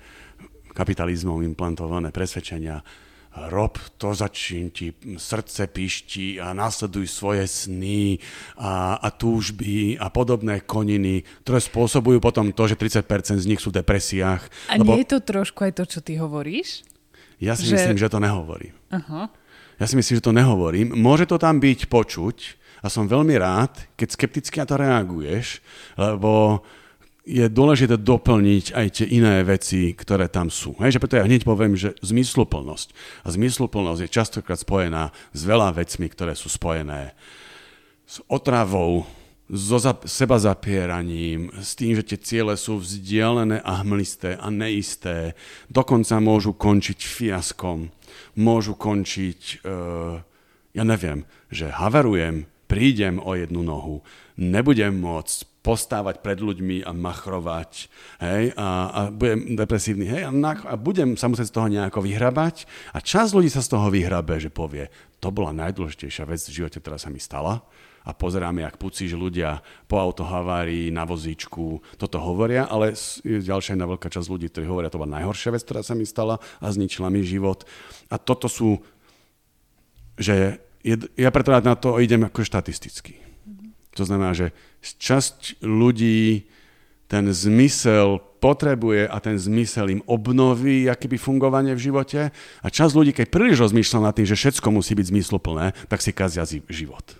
kapitalizmom implantované presvedčenia. Rob to, začín ti srdce pišti a následuj svoje sny a, a túžby a podobné koniny, ktoré spôsobujú potom to, že 30% z nich sú v depresiách. A lebo... nie je to trošku aj to, čo ty hovoríš? Ja si že... myslím, že to nehovorím. Uh-huh. Ja si myslím, že to nehovorím. Môže to tam byť počuť, a som veľmi rád, keď skepticky na to reaguješ, lebo je dôležité doplniť aj tie iné veci, ktoré tam sú. Hej, že preto ja hneď poviem, že zmysluplnosť. A zmysluplnosť je častokrát spojená s veľa vecmi, ktoré sú spojené s otravou, so za, seba zapieraním, s tým, že tie ciele sú vzdialené a hmlisté a neisté, dokonca môžu končiť fiaskom, môžu končiť, uh, ja neviem, že haverujem, prídem o jednu nohu, nebudem môcť postávať pred ľuďmi a machrovať, hej, a, a budem depresívny, hej, a, na, a budem sa musieť z toho nejako vyhrabať. A čas ľudí sa z toho vyhrabe, že povie, to bola najdôležitejšia vec v živote, ktorá sa mi stala. A pozeráme, jak pucíš ľudia po autohavárii, na vozíčku, toto hovoria, ale je ďalšia jedna veľká časť ľudí, ktorí hovoria, to bola najhoršia vec, ktorá sa mi stala a zničila mi život. A toto sú, že je, ja preto na to idem ako štatisticky. To znamená, že časť ľudí ten zmysel potrebuje a ten zmysel im obnoví akýby fungovanie v živote a časť ľudí, keď príliš rozmýšľa nad tým, že všetko musí byť zmysluplné, tak si kazia život.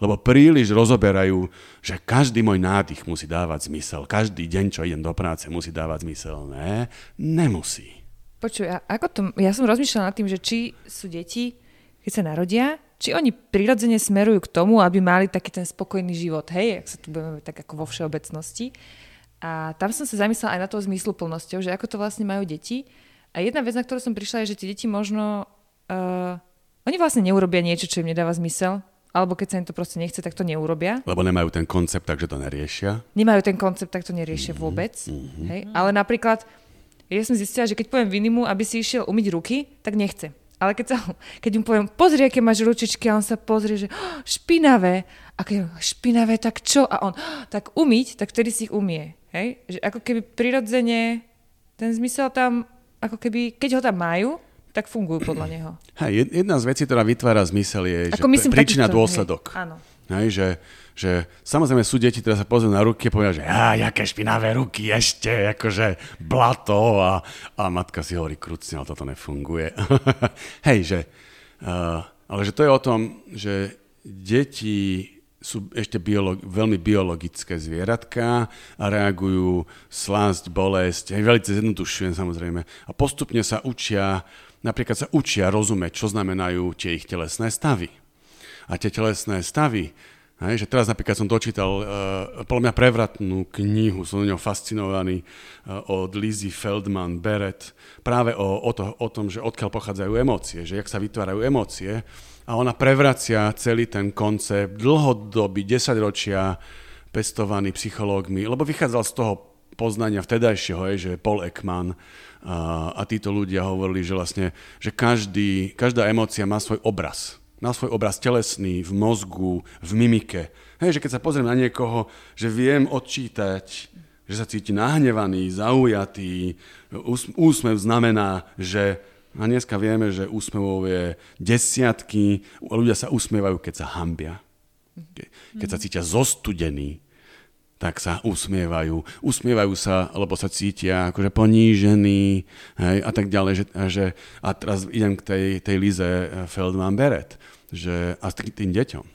Lebo príliš rozoberajú, že každý môj nádych musí dávať zmysel, každý deň, čo idem do práce, musí dávať zmysel. Ne, nemusí. Počuj, a ako to, ja som rozmýšľala nad tým, že či sú deti, keď sa narodia, či oni prirodzene smerujú k tomu, aby mali taký ten spokojný život, hej, ak sa tu budeme tak ako vo všeobecnosti. A tam som sa zamyslela aj na to zmysluplnosťou, že ako to vlastne majú deti. A jedna vec, na ktorú som prišla, je, že tie deti možno... Uh, oni vlastne neurobia niečo, čo im nedáva zmysel, alebo keď sa im to proste nechce, tak to neurobia. Lebo nemajú ten koncept, takže to neriešia. Nemajú ten koncept, tak to neriešia mm-hmm. vôbec. Mm-hmm. Hej? Ale napríklad, ja som zistila, že keď poviem Vinimu, aby si išiel umyť ruky, tak nechce. Ale keď, sa, keď mu poviem, pozri, aké máš ručičky, a on sa pozrie, že oh, špinavé. A keď špinavé, tak čo? A on, oh, tak umyť, tak vtedy si ich umie. Hej? Že ako keby prirodzene ten zmysel tam, ako keby, keď ho tam majú, tak fungujú podľa neho. Hej, jedna z vecí, ktorá vytvára zmysel je, ako že myslím, príčina takýto, dôsledok. Hej, áno. Hej, že, že samozrejme sú deti, ktoré sa pozrú na ruky a povedia, že ja, jaké špinavé ruky ešte, akože blato a, a matka si hovorí, krucne, ale toto nefunguje. Hej, že, uh, ale že to je o tom, že deti sú ešte biolog- veľmi biologické zvieratka a reagujú slásť, bolesť, aj veľmi zjednodušujem samozrejme. A postupne sa učia, napríklad sa učia rozumieť, čo znamenajú tie ich telesné stavy. A tie telesné stavy, hej, že teraz napríklad som dočítal uh, podľa mňa prevratnú knihu, som ňou fascinovaný, uh, od Lizzy Feldman Barrett, práve o, o, to, o tom, že odkiaľ pochádzajú emócie, že jak sa vytvárajú emócie a ona prevracia celý ten koncept dlhodobý, desaťročia pestovaný psychológmi, lebo vychádzal z toho poznania vtedajšieho, je, že Paul Ekman a, a títo ľudia hovorili, že vlastne, že každý, každá emócia má svoj obraz. Má svoj obraz telesný, v mozgu, v mimike. Hej, že keď sa pozriem na niekoho, že viem odčítať, že sa cíti nahnevaný, zaujatý, úsmev znamená, že a dneska vieme, že úsmevov je desiatky, ľudia sa usmievajú, keď sa hambia. Keď sa cítia zostudení, tak sa usmievajú. Usmievajú sa, lebo sa cítia akože ponížení hej, a tak ďalej. Že, že, a teraz idem k tej, tej Lize Feldman Beret že, a tým deťom.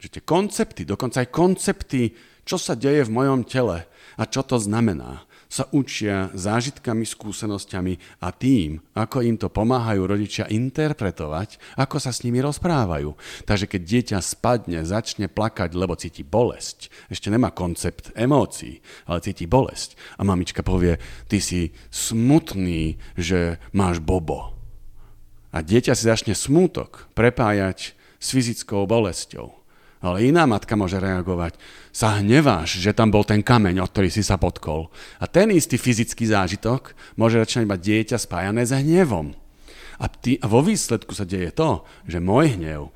Že tie koncepty, dokonca aj koncepty, čo sa deje v mojom tele a čo to znamená sa učia zážitkami, skúsenosťami a tým, ako im to pomáhajú rodičia interpretovať, ako sa s nimi rozprávajú. Takže keď dieťa spadne, začne plakať, lebo cíti bolesť, ešte nemá koncept emócií, ale cíti bolesť. A mamička povie, ty si smutný, že máš bobo. A dieťa si začne smútok prepájať s fyzickou bolesťou. Ale iná matka môže reagovať. Sa hneváš, že tam bol ten kameň, od ktorý si sa potkol. A ten istý fyzický zážitok môže začať mať dieťa spájané s hnevom. A, ty, a vo výsledku sa deje to, že môj hnev,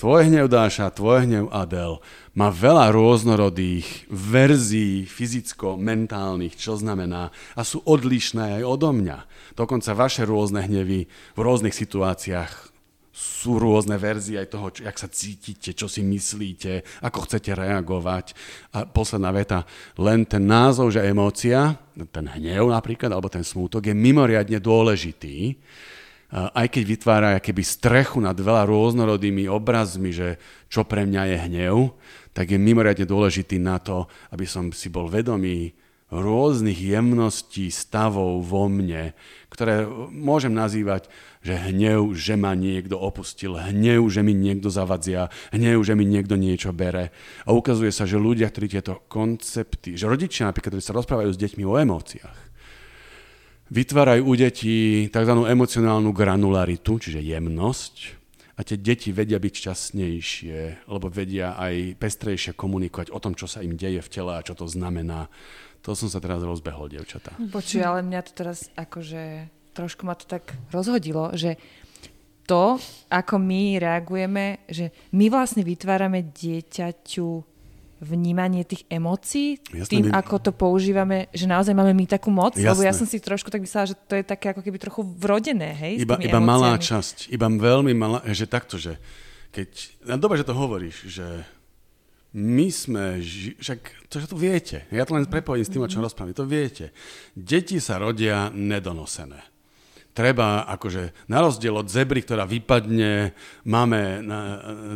tvoj hnev Dáša, tvoj hnev Adel, má veľa rôznorodých verzií fyzicko-mentálnych, čo znamená, a sú odlišné aj odo mňa. Dokonca vaše rôzne hnevy v rôznych situáciách sú rôzne verzie aj toho, čo, jak sa cítite, čo si myslíte, ako chcete reagovať. A posledná veta, len ten názov, že emócia, ten hnev napríklad, alebo ten smútok je mimoriadne dôležitý, aj keď vytvára keby strechu nad veľa rôznorodými obrazmi, že čo pre mňa je hnev, tak je mimoriadne dôležitý na to, aby som si bol vedomý rôznych jemností, stavov vo mne, ktoré môžem nazývať že hnev, že ma niekto opustil, hnev, že mi niekto zavadzia, hnev, že mi niekto niečo bere. A ukazuje sa, že ľudia, ktorí tieto koncepty, že rodičia napríklad, ktorí sa rozprávajú s deťmi o emóciách, vytvárajú u detí tzv. emocionálnu granularitu, čiže jemnosť, a tie deti vedia byť šťastnejšie, lebo vedia aj pestrejšie komunikovať o tom, čo sa im deje v tele a čo to znamená. To som sa teraz rozbehol, devčatá. Počuj, ale mňa to teraz akože trošku ma to tak rozhodilo, že to, ako my reagujeme, že my vlastne vytvárame dieťaťu vnímanie tých emócií, Jasne, tým, my... ako to používame, že naozaj máme my takú moc, Jasne. lebo ja som si trošku tak myslela, že to je také ako keby trochu vrodené, hej? Iba, iba malá časť, iba veľmi malá, že takto, že keď, no dobre, že to hovoríš, že my sme, ži- však to, že to viete, ja to len prepojím s tým, o čom mm-hmm. rozprávame, to viete. Deti sa rodia nedonosené treba, akože na rozdiel od zebry, ktorá vypadne, máme na,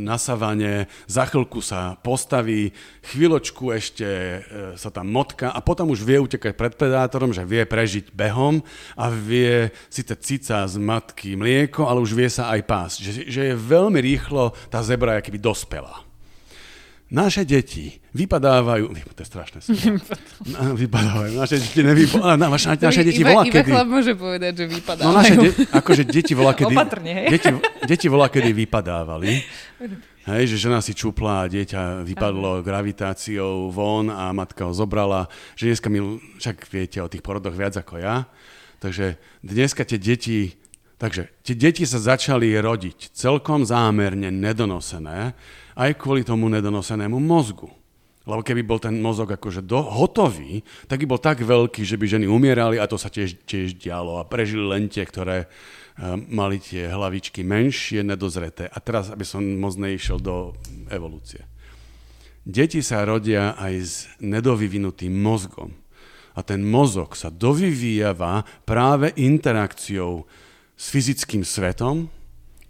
na savane, za chvíľku sa postaví, chvíľočku ešte e, sa tam motka a potom už vie utekať pred predátorom, že vie prežiť behom a vie síce cica z matky mlieko, ale už vie sa aj pásť. Že, že je veľmi rýchlo tá zebra keby dospela. Naše deti vypadávajú, to je strašné slovo, vypadávajú, naše deti nevypadávajú, naše, naše deti volá kedy. Iba môže povedať, že vypadávajú. No naše de- akože deti volá kedy. Opatrne, hej. Deti, deti volá kedy vypadávali. Hej, že žena si čupla a dieťa vypadlo gravitáciou von a matka ho zobrala. Že dneska my, však viete o tých porodoch viac ako ja. Takže dneska tie deti Takže tie deti sa začali rodiť celkom zámerne nedonosené, aj kvôli tomu nedonosenému mozgu. Lebo keby bol ten mozog akože do, hotový, tak by bol tak veľký, že by ženy umierali a to sa tiež, tiež dialo a prežili len tie, ktoré uh, mali tie hlavičky menšie, nedozreté. A teraz, aby som moc neišiel do evolúcie. Deti sa rodia aj s nedovyvinutým mozgom. A ten mozog sa dovyvíjava práve interakciou s fyzickým svetom,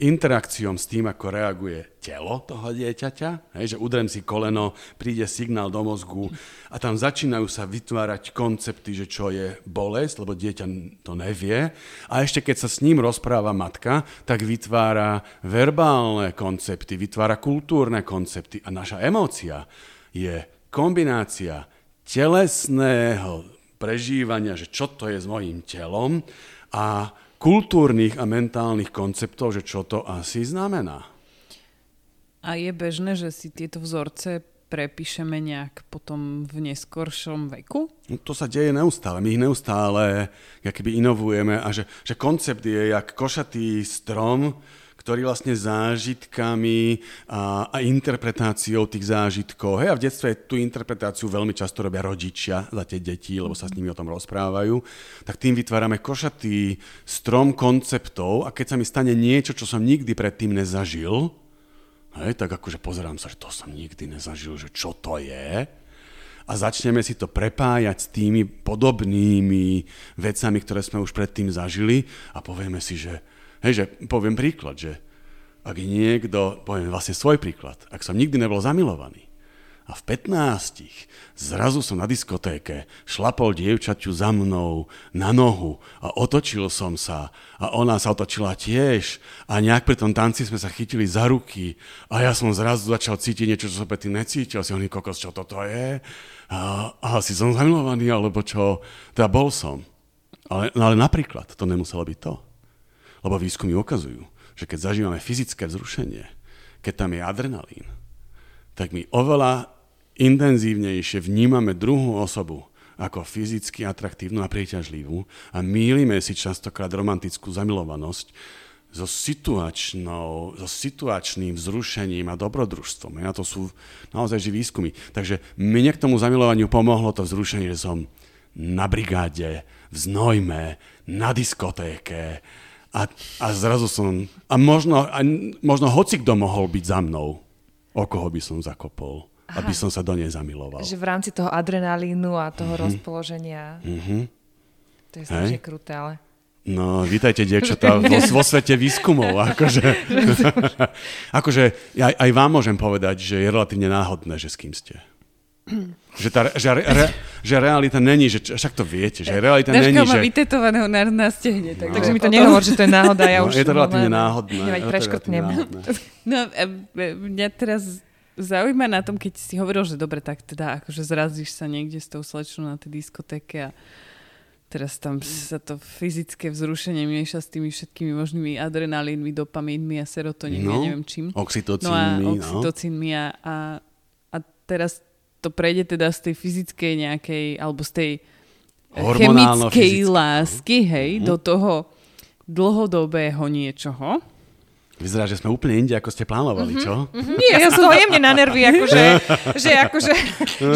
interakciom s tým, ako reaguje telo toho dieťaťa, hej, že udrem si koleno, príde signál do mozgu a tam začínajú sa vytvárať koncepty, že čo je bolesť, lebo dieťa to nevie. A ešte keď sa s ním rozpráva matka, tak vytvára verbálne koncepty, vytvára kultúrne koncepty a naša emócia je kombinácia telesného prežívania, že čo to je s mojím telom a kultúrnych a mentálnych konceptov, že čo to asi znamená. A je bežné, že si tieto vzorce prepíšeme nejak potom v neskoršom veku? No, to sa deje neustále. My ich neustále keby inovujeme a že, že koncept je jak košatý strom, ktorý vlastne zážitkami a, a interpretáciou tých zážitkov. Hej, a v detstve tú interpretáciu veľmi často robia rodičia za tie deti, lebo sa s nimi o tom rozprávajú. Tak tým vytvárame košatý strom konceptov a keď sa mi stane niečo, čo som nikdy predtým nezažil, hej, tak akože pozerám sa, že to som nikdy nezažil, že čo to je, a začneme si to prepájať s tými podobnými vecami, ktoré sme už predtým zažili a povieme si, že Hej, že poviem príklad, že ak niekto, poviem vlastne svoj príklad, ak som nikdy nebol zamilovaný a v 15 zrazu som na diskotéke šlapol dievčaťu za mnou na nohu a otočil som sa a ona sa otočila tiež a nejak pri tom tanci sme sa chytili za ruky a ja som zrazu začal cítiť niečo, čo som predtým necítil, si hovorím, kokos, čo toto je? A, a asi som zamilovaný, alebo čo? Teda bol som. Ale, no ale napríklad, to nemuselo byť to. Lebo výskumy ukazujú, že keď zažívame fyzické vzrušenie, keď tam je adrenalín, tak my oveľa intenzívnejšie vnímame druhú osobu ako fyzicky atraktívnu a príťažlivú a mýlime si častokrát romantickú zamilovanosť so, situačnou, so situačným vzrušením a dobrodružstvom. Na to sú naozaj že výskumy. Takže mne k tomu zamilovaniu pomohlo to vzrušenie, že som na brigáde, v znojme, na diskotéke, a, a zrazu som... A možno, a možno hoci kto mohol byť za mnou, o koho by som zakopol, Aha. aby som sa do nej zamiloval. Že v rámci toho adrenalínu a toho mm-hmm. rozpoloženia. Mm-hmm. To je strašne kruté, ale... No, vítajte, dievčatá, vo, vo svete výskumov. Akože, akože aj, aj vám môžem povedať, že je relatívne náhodné, že s kým ste. Že, tá, že, re, že realita není, že však to viete, že realita Dažka není, má že... vytetovaného na, na stehne. Tak, no. Takže mi to nehovor, že to je náhoda. Ja no, už je to relatívne náhodné. Nevať, preškrtnem. No, mňa teraz zaujíma na tom, keď si hovoril, že dobre, tak teda akože zrazíš sa niekde s tou slečnou na tej diskotéke a teraz tam sa to fyzické vzrušenie mieša s tými všetkými možnými adrenalínmi, dopamínmi a serotonínmi, no, ja neviem čím. Oxytocínmi. No a oxytocínmi a, a, a teraz to prejde teda z tej fyzickej nejakej, alebo z tej chemickej lásky, hej, mm. do toho dlhodobého niečoho. Vyzerá, že sme úplne inde, ako ste plánovali, mm-hmm. čo? Mm-hmm. Nie, ja som jemne na nervy, akože, že, akože,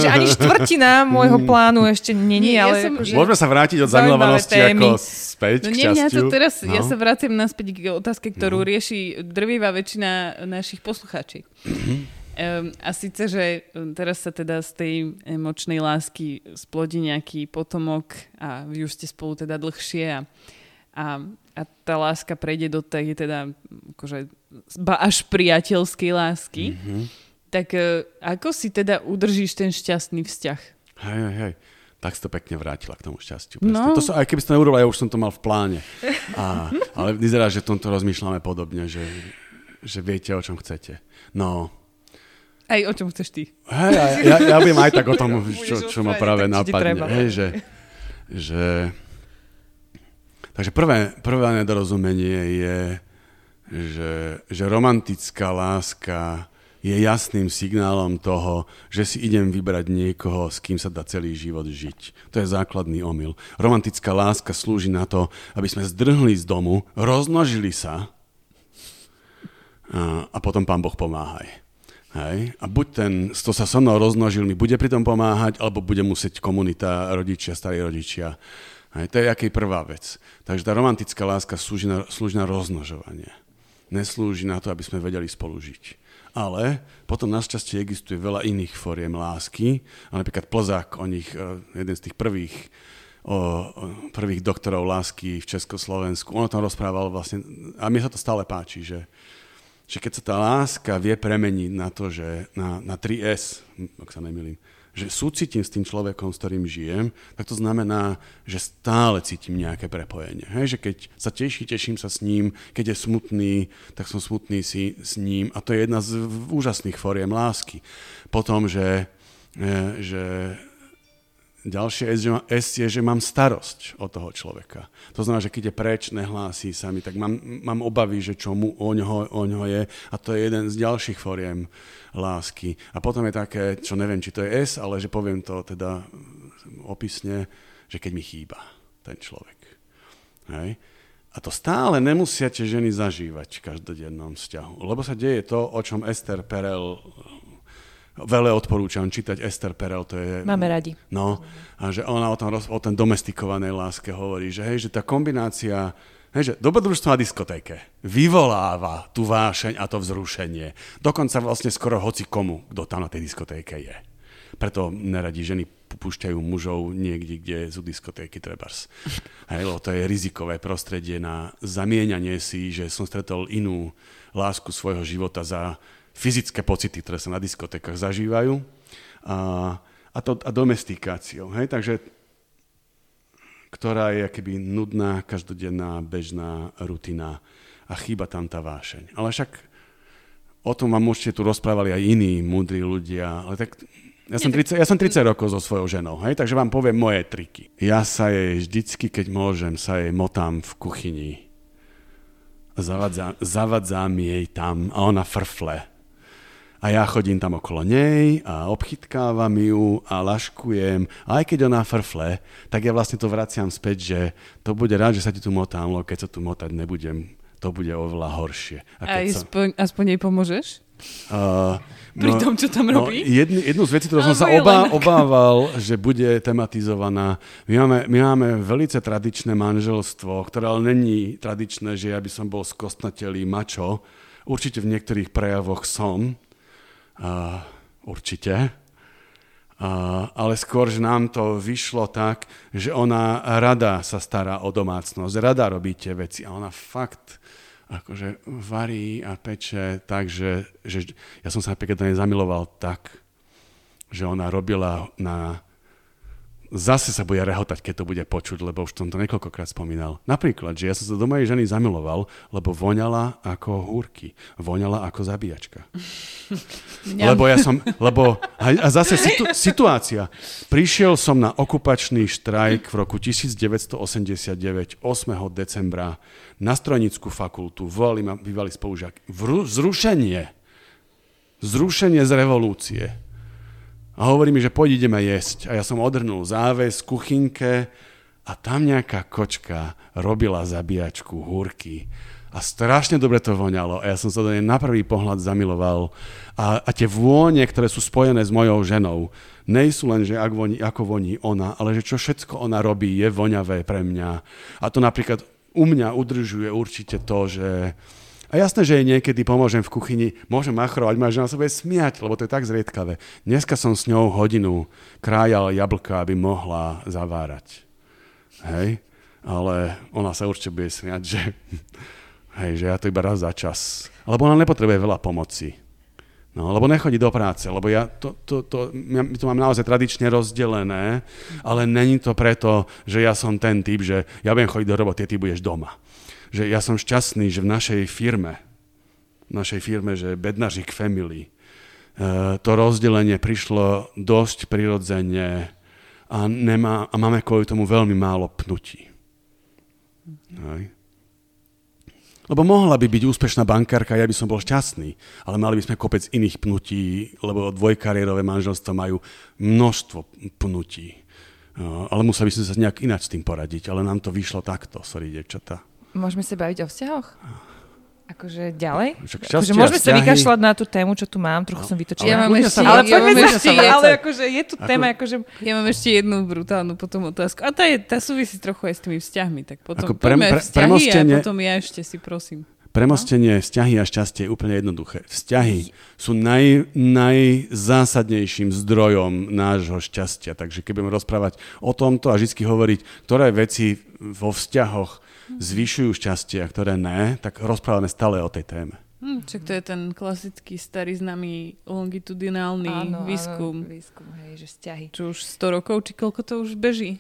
že ani štvrtina môjho plánu ešte není, ale... Ja som, akože, Môžeme sa vrátiť od zamilovanosti ako späť no, k nie, to teraz, no. ja sa vraciam naspäť k otázke, ktorú no. rieši drvivá väčšina našich poslucháčí. Mm-hmm. Um, a síce, že teraz sa teda z tej emočnej lásky splodí nejaký potomok a vy už ste spolu teda dlhšie a, a a tá láska prejde do tej teda akože až priateľskej lásky, mm-hmm. tak uh, ako si teda udržíš ten šťastný vzťah? Hej, hej, hej. Tak si to pekne vrátila k tomu šťastiu. No. To som, aj keby si to neurobil, ja už som to mal v pláne. A, ale vyzerá, že v tomto rozmýšľame podobne, že, že viete, o čom chcete. No, aj o čom chceš ty. Hej, ja, ja, ja viem aj tak o tom, čo, čo ma práve napadne. Hej, že, že... Takže prvé, prvé nedorozumenie je, že, že romantická láska je jasným signálom toho, že si idem vybrať niekoho, s kým sa dá celý život žiť. To je základný omyl. Romantická láska slúži na to, aby sme zdrhli z domu, rozmnožili sa a, a potom pán Boh pomáhaj. Hej? A buď ten, kto sa so mnou rozmnožil, mi bude pri tom pomáhať, alebo bude musieť komunita, rodičia, starí rodičia. Hej? To je aký prvá vec. Takže tá romantická láska slúži na, slúži na rozmnožovanie. Neslúži na to, aby sme vedeli spolu žiť. Ale potom našťastie existuje veľa iných foriem lásky. A napríklad Plzák, o nich, e, jeden z tých prvých o, prvých doktorov lásky v Československu. On o tom rozprával vlastne, a mne sa to stále páči, že, že keď sa tá láska vie premeniť na to, že na, na 3S, ak sa nemýlim, že súcitím s tým človekom, s ktorým žijem, tak to znamená, že stále cítim nejaké prepojenie. Hej, že keď sa teší, teším sa s ním, keď je smutný, tak som smutný si s ním a to je jedna z úžasných fóriem lásky. Potom, že, e, že Ďalšie S, S je, že mám starosť o toho človeka. To znamená, že keď je preč, nehlási sa mi, tak mám, mám obavy, že čo mu o ňoho, o ňoho je. A to je jeden z ďalších foriem lásky. A potom je také, čo neviem, či to je S, ale že poviem to teda opisne, že keď mi chýba ten človek. Hej? A to stále nemusia tie ženy zažívať v každodennom vzťahu. Lebo sa deje to, o čom Esther Perel veľa odporúčam čítať Esther Perel, to je... Máme radi. No, a že ona o, tom, o ten domestikovanej láske hovorí, že hej, že tá kombinácia, hej, že dobrodružstvo na diskotéke vyvoláva tú vášeň a to vzrušenie. Dokonca vlastne skoro hoci komu, kto tam na tej diskotéke je. Preto neradi ženy púšťajú mužov niekde, kde sú diskotéky trebárs. Hej, lebo to je rizikové prostredie na zamieňanie si, že som stretol inú lásku svojho života za fyzické pocity, ktoré sa na diskotékach zažívajú a, a, to, a domestikáciou. Hej? Takže ktorá je keby nudná, každodenná, bežná rutina a chýba tam tá vášeň. Ale však o tom vám môžete tu rozprávali aj iní múdri ľudia, ale tak ja som, 30, ja som 30 rokov so svojou ženou, hej, takže vám poviem moje triky. Ja sa jej vždycky, keď môžem, sa jej motám v kuchyni. Zavadzám, zavadzám jej tam a ona frfle a ja chodím tam okolo nej a obchytkávam ju a laškujem. A aj keď ona frfle, tak ja vlastne to vraciam späť, že to bude rád, že sa ti tu motám, lebo keď sa tu motať nebudem, to bude oveľa horšie. A, a aspoň, sa... aspoň jej pomôžeš? Uh, Pri no, tom, čo tam no, robí? Jednu, jednu z vecí, ktorú som sa obá, obával, že bude tematizovaná. My máme, my máme velice tradičné manželstvo, ktoré ale není tradičné, že ja by som bol skostnatelý mačo. Určite v niektorých prejavoch som, Určite. Ale skôr, že nám to vyšlo tak, že ona rada sa stará o domácnosť, rada robí tie veci a ona fakt akože varí a peče tak, že, že ja som sa napríklad zamiloval tak, že ona robila na zase sa bude rehotať, keď to bude počuť, lebo už som to niekoľkokrát spomínal. Napríklad, že ja som sa do mojej ženy zamiloval, lebo voňala ako húrky, voňala ako zabíjačka. lebo ja som, lebo, a zase situ, situácia. Prišiel som na okupačný štrajk v roku 1989, 8. decembra, na strojnickú fakultu, volali ma bývalí spolužiak. Zrušenie. Zrušenie z revolúcie a hovorí mi, že poď ideme jesť. A ja som odhrnul záves, kuchynke a tam nejaká kočka robila zabíjačku, húrky. A strašne dobre to voňalo. A ja som sa do nej na prvý pohľad zamiloval. A, a tie vône, ktoré sú spojené s mojou ženou, nejsú len, že ak voní, ako voní ona, ale že čo všetko ona robí, je voňavé pre mňa. A to napríklad u mňa udržuje určite to, že a jasné, že jej niekedy pomôžem v kuchyni, môžem machrovať, ma žena sa bude smiať, lebo to je tak zriedkavé. Dneska som s ňou hodinu krájal jablka, aby mohla zavárať. Hej? ale ona sa určite bude smiať, že, hej, že ja to iba raz za čas. Lebo ona nepotrebuje veľa pomoci. No, lebo nechodí do práce, lebo ja to, to, to, my to mám naozaj tradične rozdelené, ale není to preto, že ja som ten typ, že ja budem chodiť do roboty, ty budeš doma. Že ja som šťastný, že v našej firme, v našej firme, že Bednařik Family, eh, to rozdelenie prišlo dosť prirodzene a, nemá, a máme kvôli tomu veľmi málo pnutí. Hej. Lebo mohla by byť úspešná bankárka, ja by som bol šťastný, ale mali by sme kopec iných pnutí, lebo dvojkariérové manželstva majú množstvo pnutí. No, ale museli by sme sa nejak ináč s tým poradiť, ale nám to vyšlo takto, sorry, devčata. Môžeme sa baviť o vzťahoch? Akože ďalej? akože môžeme sa vykašľať na tú tému, čo tu mám, trochu no. som vytočila. Ja mám ešte, ale ja mám ešte, ale akože je tu Ako, téma, akože... Ja mám ešte jednu brutálnu potom otázku. A tá, je, tá súvisí trochu aj s tými vzťahmi. Tak potom Ako pre, pre, vzťahy premostenie, a potom ja ešte si prosím. Premostenie no? vzťahy a šťastie je úplne jednoduché. Vzťahy sú naj, najzásadnejším zdrojom nášho šťastia. Takže keď budeme rozprávať o tomto a vždy hovoriť, ktoré veci vo vzťahoch zvyšujú šťastie a ktoré ne, tak rozprávame stále o tej téme. Hm, čak to je ten klasický starý známy longitudinálny áno, výskum. Áno, výskum, hej, že vzťahy. Čo už 100 rokov, či koľko to už beží?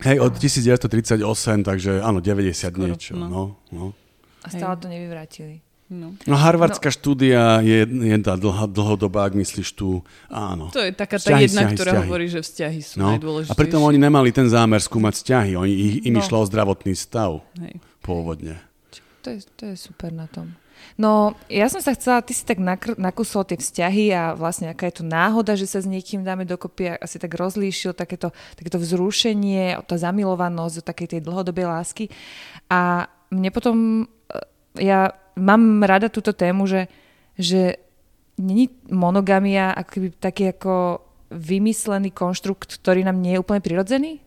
Hej, od 1938, takže áno, 90 Skoro, niečo. No. No, no. A stále hej. to nevyvrátili. No, no harvardská no. štúdia je jedna dlho, dlhodobá, ak myslíš tu, áno. To je taká tá vzťahy, jedna, vzťahy, ktorá vzťahy. hovorí, že vzťahy sú no. najdôležitejšie. A pritom oni nemali ten zámer skúmať vzťahy, oni, im no. išlo o zdravotný stav Hej. pôvodne. To je, to je super na tom. No, ja som sa chcela, ty si tak nakr- nakusol tie vzťahy a vlastne aká je to náhoda, že sa s niekým dáme dokopy, asi tak rozlíšil takéto, takéto vzrušenie, tá zamilovanosť, takej tej dlhodobej lásky. A mne potom, e, ja mám rada túto tému, že, že není monogamia ako taký ako vymyslený konštrukt, ktorý nám nie je úplne prirodzený?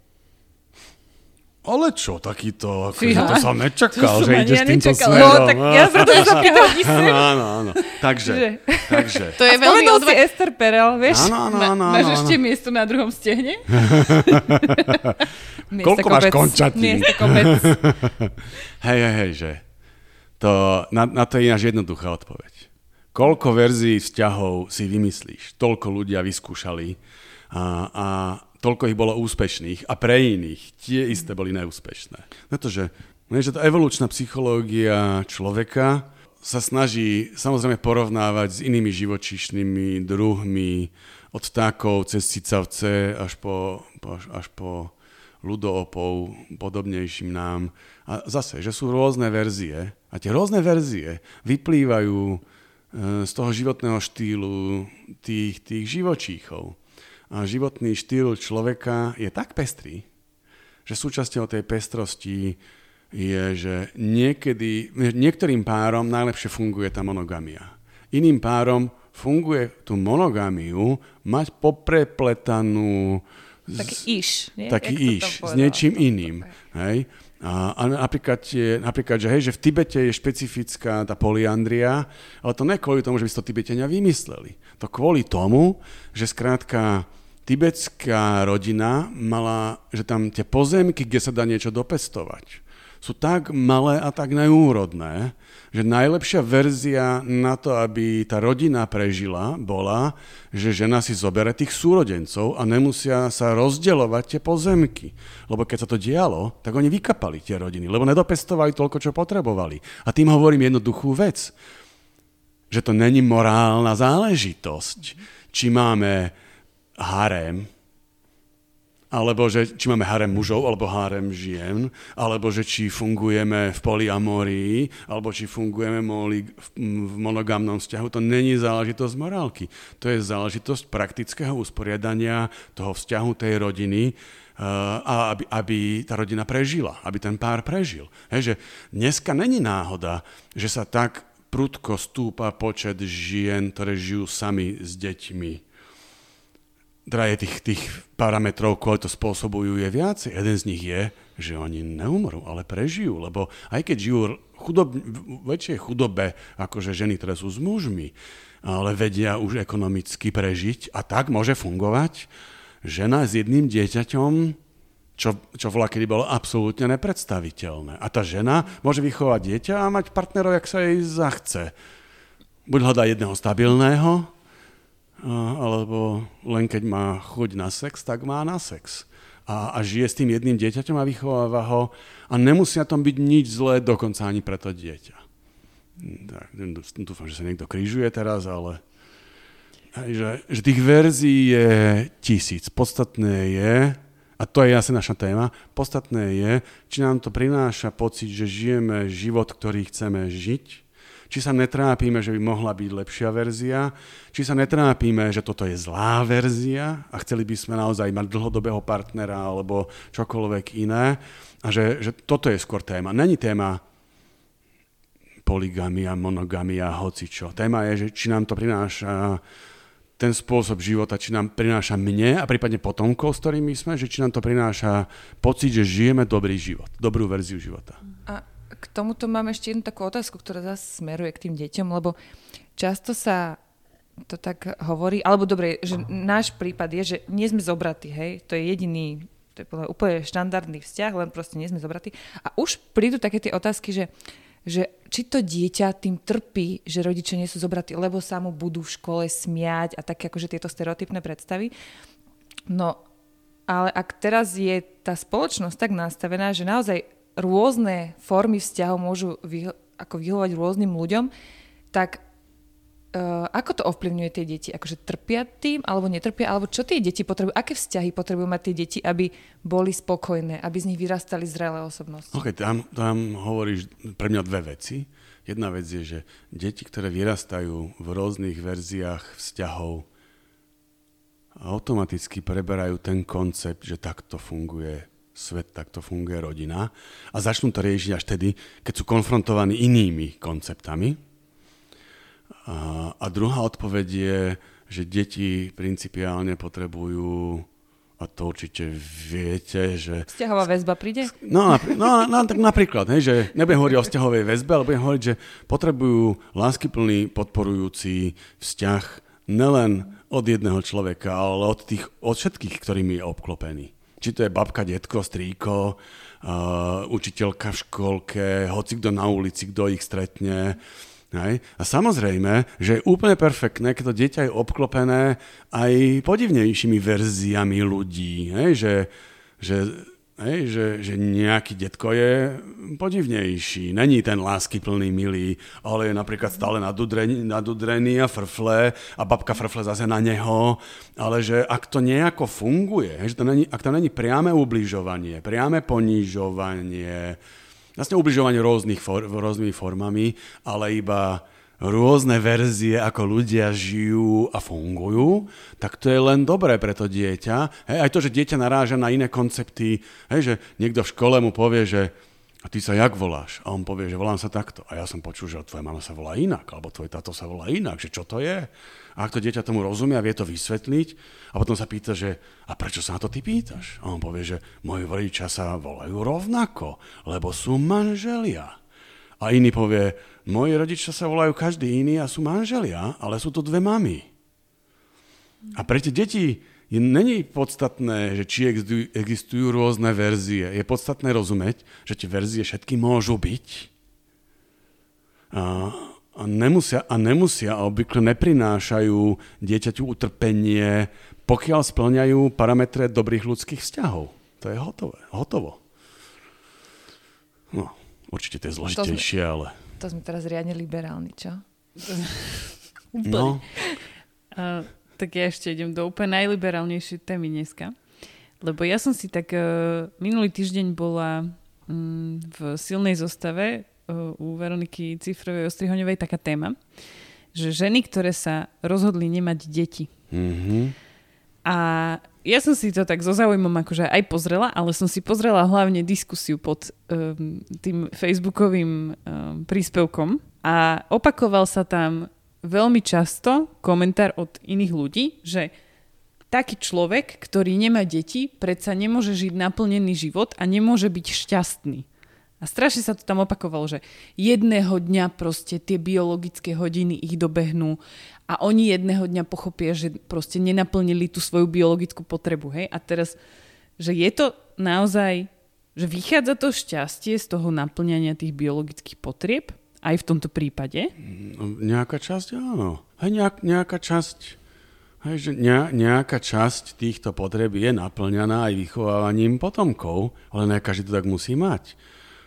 Ale čo, takýto, akože to som nečakal, to že ideš ja týmto nečakal. smerom. No, tak ja preto sa pýtal Áno, áno, áno. Takže, takže. To je veľmi odva... si Esther Perel, vieš? Áno, áno, áno. Máš ešte miesto na druhom stehne? Koľko máš končatín? Miesto kopec. hej, hej, hej, že to, na, na to je ináč jednoduchá odpoveď. Koľko verzií vzťahov si vymyslíš? Toľko ľudia vyskúšali a, a toľko ich bolo úspešných a pre iných tie isté boli neúspešné. Pretože že tá evolučná psychológia človeka sa snaží samozrejme porovnávať s inými živočíšnymi druhmi, od vtákov cez cicavce až po, až, po ľudoopov, podobnejším nám. A zase, že sú rôzne verzie a tie rôzne verzie vyplývajú e, z toho životného štýlu tých, tých živočíchov. A životný štýl človeka je tak pestrý, že súčasťou tej pestrosti je, že niekedy, niektorým párom najlepšie funguje tá monogamia. Iným párom funguje tú monogamiu mať poprepletanú taký iš. Nie? Taký iš, s niečím iným. Hej? A, napríklad, napríklad že, hej, že v Tibete je špecifická tá poliandria, ale to ne kvôli tomu, že by si to Tibetania vymysleli. To kvôli tomu, že skrátka tibetská rodina mala, že tam tie pozemky, kde sa dá niečo dopestovať, sú tak malé a tak neúrodné, že najlepšia verzia na to, aby tá rodina prežila, bola, že žena si zobere tých súrodencov a nemusia sa rozdeľovať tie pozemky. Lebo keď sa to dialo, tak oni vykapali tie rodiny, lebo nedopestovali toľko, čo potrebovali. A tým hovorím jednoduchú vec, že to není morálna záležitosť, či máme harem, alebo že či máme harem mužov, alebo harem žien, alebo že či fungujeme v poliamorii, alebo či fungujeme v monogamnom vzťahu, to není záležitosť morálky. To je záležitosť praktického usporiadania toho vzťahu tej rodiny, eh, a aby, aby tá rodina prežila, aby ten pár prežil. Hej, že dneska není náhoda, že sa tak prudko stúpa počet žien, ktoré žijú sami s deťmi teda je tých, tých parametrov, ktoré to spôsobujú, je viacej. Jeden z nich je, že oni neumrú, ale prežijú, lebo aj keď žijú chudob, väčšej chudobe, akože ženy, ktoré sú s mužmi, ale vedia už ekonomicky prežiť a tak môže fungovať žena s jedným dieťaťom čo, čo volá, kedy bolo absolútne nepredstaviteľné. A tá žena môže vychovať dieťa a mať partnerov, jak sa jej zachce. Buď hľadá jedného stabilného, alebo len keď má chuť na sex, tak má na sex. A, a žije s tým jedným dieťaťom a vychováva ho a nemusí na tom byť nič zlé, dokonca ani pre to dieťa. Tak, dúfam, že sa niekto krížuje teraz, ale že, že tých verzií je tisíc. Podstatné je, a to je asi naša téma, podstatné je, či nám to prináša pocit, že žijeme život, ktorý chceme žiť, či sa netrápime, že by mohla byť lepšia verzia, či sa netrápime, že toto je zlá verzia a chceli by sme naozaj mať dlhodobého partnera alebo čokoľvek iné. A že, že toto je skôr téma. Není téma poligamia, monogamia, hocičo. Téma je, že či nám to prináša ten spôsob života, či nám prináša mne a prípadne potomkov, s ktorými sme, že či nám to prináša pocit, že žijeme dobrý život, dobrú verziu života. A k tomuto mám ešte jednu takú otázku, ktorá zase smeruje k tým deťom, lebo často sa to tak hovorí, alebo dobre, že náš prípad je, že nie sme zobratí, hej, to je jediný, to je úplne štandardný vzťah, len proste nie sme zobratí. A už prídu také tie otázky, že že či to dieťa tým trpí, že rodičia nie sú zobratí, lebo sa mu budú v škole smiať a také akože tieto stereotypné predstavy. No, ale ak teraz je tá spoločnosť tak nastavená, že naozaj rôzne formy vzťahov môžu vyho- ako vyhovať rôznym ľuďom, tak Uh, ako to ovplyvňuje tie deti? Akože trpia tým, alebo netrpia? Alebo čo tie deti potrebujú? Aké vzťahy potrebujú mať tie deti, aby boli spokojné, aby z nich vyrastali zrelé osobnosti? Ok, tam, tam hovoríš pre mňa dve veci. Jedna vec je, že deti, ktoré vyrastajú v rôznych verziách vzťahov, automaticky preberajú ten koncept, že takto funguje svet, takto funguje rodina a začnú to riešiť až tedy, keď sú konfrontovaní inými konceptami, a, a druhá odpoveď je, že deti principiálne potrebujú a to určite viete, že... Vzťahová väzba príde? No, no, no tak napríklad, hej, že nebudem hovoriť o vzťahovej väzbe, ale budem hovoriť, že potrebujú láskyplný, podporujúci vzťah nelen od jedného človeka, ale od, tých, od všetkých, ktorými je obklopený. Či to je babka, detko, strýko, uh, učiteľka v školke, hoci kto na ulici, kto ich stretne, Hej? A samozrejme, že je úplne perfektné, keď to dieťa je obklopené aj podivnejšími verziami ľudí. Hej? Že, že, hej? Že, že nejaký detko je podivnejší. Není ten lásky plný milý, ale je napríklad stále nadudrený, nadudrený a frfle a babka frfle zase na neho. Ale že ak to nejako funguje, hej? že to není, ak to není priame ubližovanie, priame ponížovanie, vlastne ubližovanie rôznych for, rôznymi formami, ale iba rôzne verzie, ako ľudia žijú a fungujú, tak to je len dobré pre to dieťa. Hej, aj to, že dieťa naráža na iné koncepty, hej, že niekto v škole mu povie, že a ty sa jak voláš? A on povie, že volám sa takto. A ja som počul, že tvoja mama sa volá inak, alebo tvoj táto sa volá inak, že čo to je? A ak to dieťa tomu rozumie a vie to vysvetliť, a potom sa pýta, že a prečo sa na to ty pýtaš? A on povie, že moji rodičia sa volajú rovnako, lebo sú manželia. A iný povie, moji rodičia sa volajú každý iný a sú manželia, ale sú to dve mamy. A pre tie deti je, není podstatné, že či existujú, rôzne verzie. Je podstatné rozumieť, že tie verzie všetky môžu byť. A, a, nemusia, a nemusia a obvykle neprinášajú dieťaťu utrpenie, pokiaľ splňajú parametre dobrých ľudských vzťahov. To je hotové, hotovo. Určite to je zložitejšie, to sme, ale... To sme teraz riadne liberálni, čo? no. Uh, tak ja ešte idem do úplne najliberálnejšej témy dneska. Lebo ja som si tak uh, minulý týždeň bola um, v silnej zostave uh, u Veroniky Cifrovej Ostrihoňovej taká téma, že ženy, ktoré sa rozhodli nemať deti. Mm-hmm. A ja som si to tak so zaujímom akože aj pozrela, ale som si pozrela hlavne diskusiu pod um, tým facebookovým um, príspevkom a opakoval sa tam veľmi často komentár od iných ľudí, že taký človek, ktorý nemá deti, predsa nemôže žiť naplnený život a nemôže byť šťastný. A strašne sa to tam opakovalo, že jedného dňa proste tie biologické hodiny ich dobehnú a oni jedného dňa pochopia, že proste nenaplnili tú svoju biologickú potrebu. Hej? A teraz že je to naozaj, že vychádza to šťastie z toho naplňania tých biologických potrieb, aj v tomto prípade? No, nejaká časť áno. Aj nejak, nejaká časť Hej, že nejaká časť týchto potreb je naplňaná aj vychovávaním potomkov, ale ne každý to tak musí mať.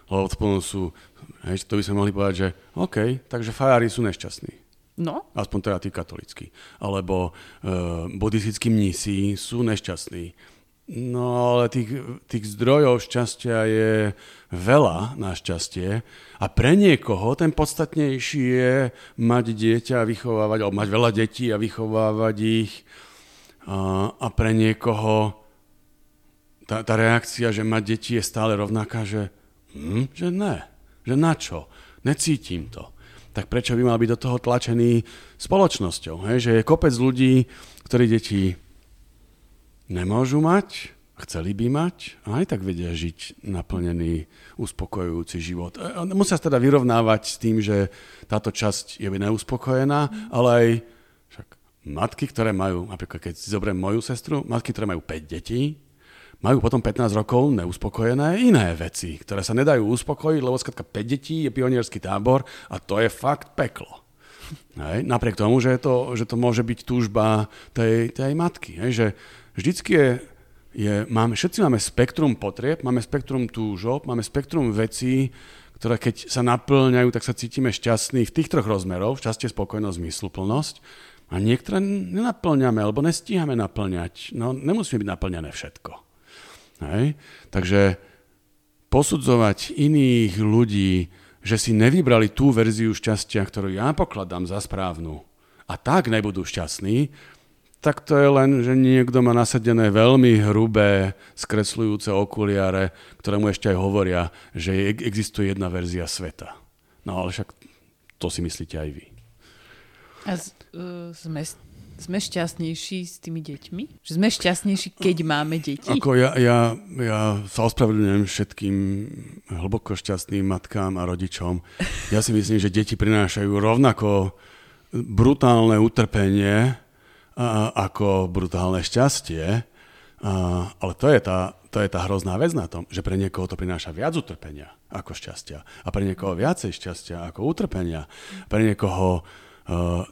Lebo potom sú, hej, to by sme mohli povedať, že OK, takže fajári sú nešťastní. No. Aspoň teda tí katolícky. Alebo uh, buddhistickí mnísi sú nešťastní. No ale tých, tých zdrojov šťastia je veľa našťastie a pre niekoho ten podstatnejší je mať dieťa a vychovávať, alebo mať veľa detí a vychovávať ich a, a pre niekoho tá, tá reakcia, že mať deti je stále rovnaká, že, hm, že ne, že na čo, necítim to. Tak prečo by mal byť do toho tlačený spoločnosťou? Hej? Že je kopec ľudí, ktorí deti nemôžu mať, chceli by mať a aj tak vedia žiť naplnený, uspokojujúci život. E, musia sa teda vyrovnávať s tým, že táto časť je neuspokojená, ale aj však matky, ktoré majú, napríklad keď si zoberiem moju sestru, matky, ktoré majú 5 detí, majú potom 15 rokov neuspokojené iné veci, ktoré sa nedajú uspokojiť, lebo skratka 5 detí je pionierský tábor a to je fakt peklo. Hej? Napriek tomu, že to, že to môže byť túžba tej, tej matky. Hej? Že vždycky je je, máme, všetci máme spektrum potrieb, máme spektrum túžob, máme spektrum vecí, ktoré keď sa naplňajú, tak sa cítime šťastní v tých troch rozmerov, šťastie, spokojnosť, zmysluplnosť. A niektoré nenaplňame, alebo nestíhame naplňať. No, nemusíme byť naplňané všetko. Hej? Takže posudzovať iných ľudí, že si nevybrali tú verziu šťastia, ktorú ja pokladám za správnu, a tak nebudú šťastní, tak to je len, že niekto má nasadené veľmi hrubé, skresľujúce okuliare, ktoré mu ešte aj hovoria, že existuje jedna verzia sveta. No ale však to si myslíte aj vy. A z, uh, sme, sme šťastnejší s tými deťmi? Že sme šťastnejší, keď máme deti? Ako ja, ja, ja sa ospravedlňujem všetkým hlboko šťastným matkám a rodičom. Ja si myslím, že deti prinášajú rovnako brutálne utrpenie, ako brutálne šťastie, ale to je, tá, to je tá hrozná vec na tom, že pre niekoho to prináša viac utrpenia ako šťastia a pre niekoho viacej šťastia ako utrpenia. Pre niekoho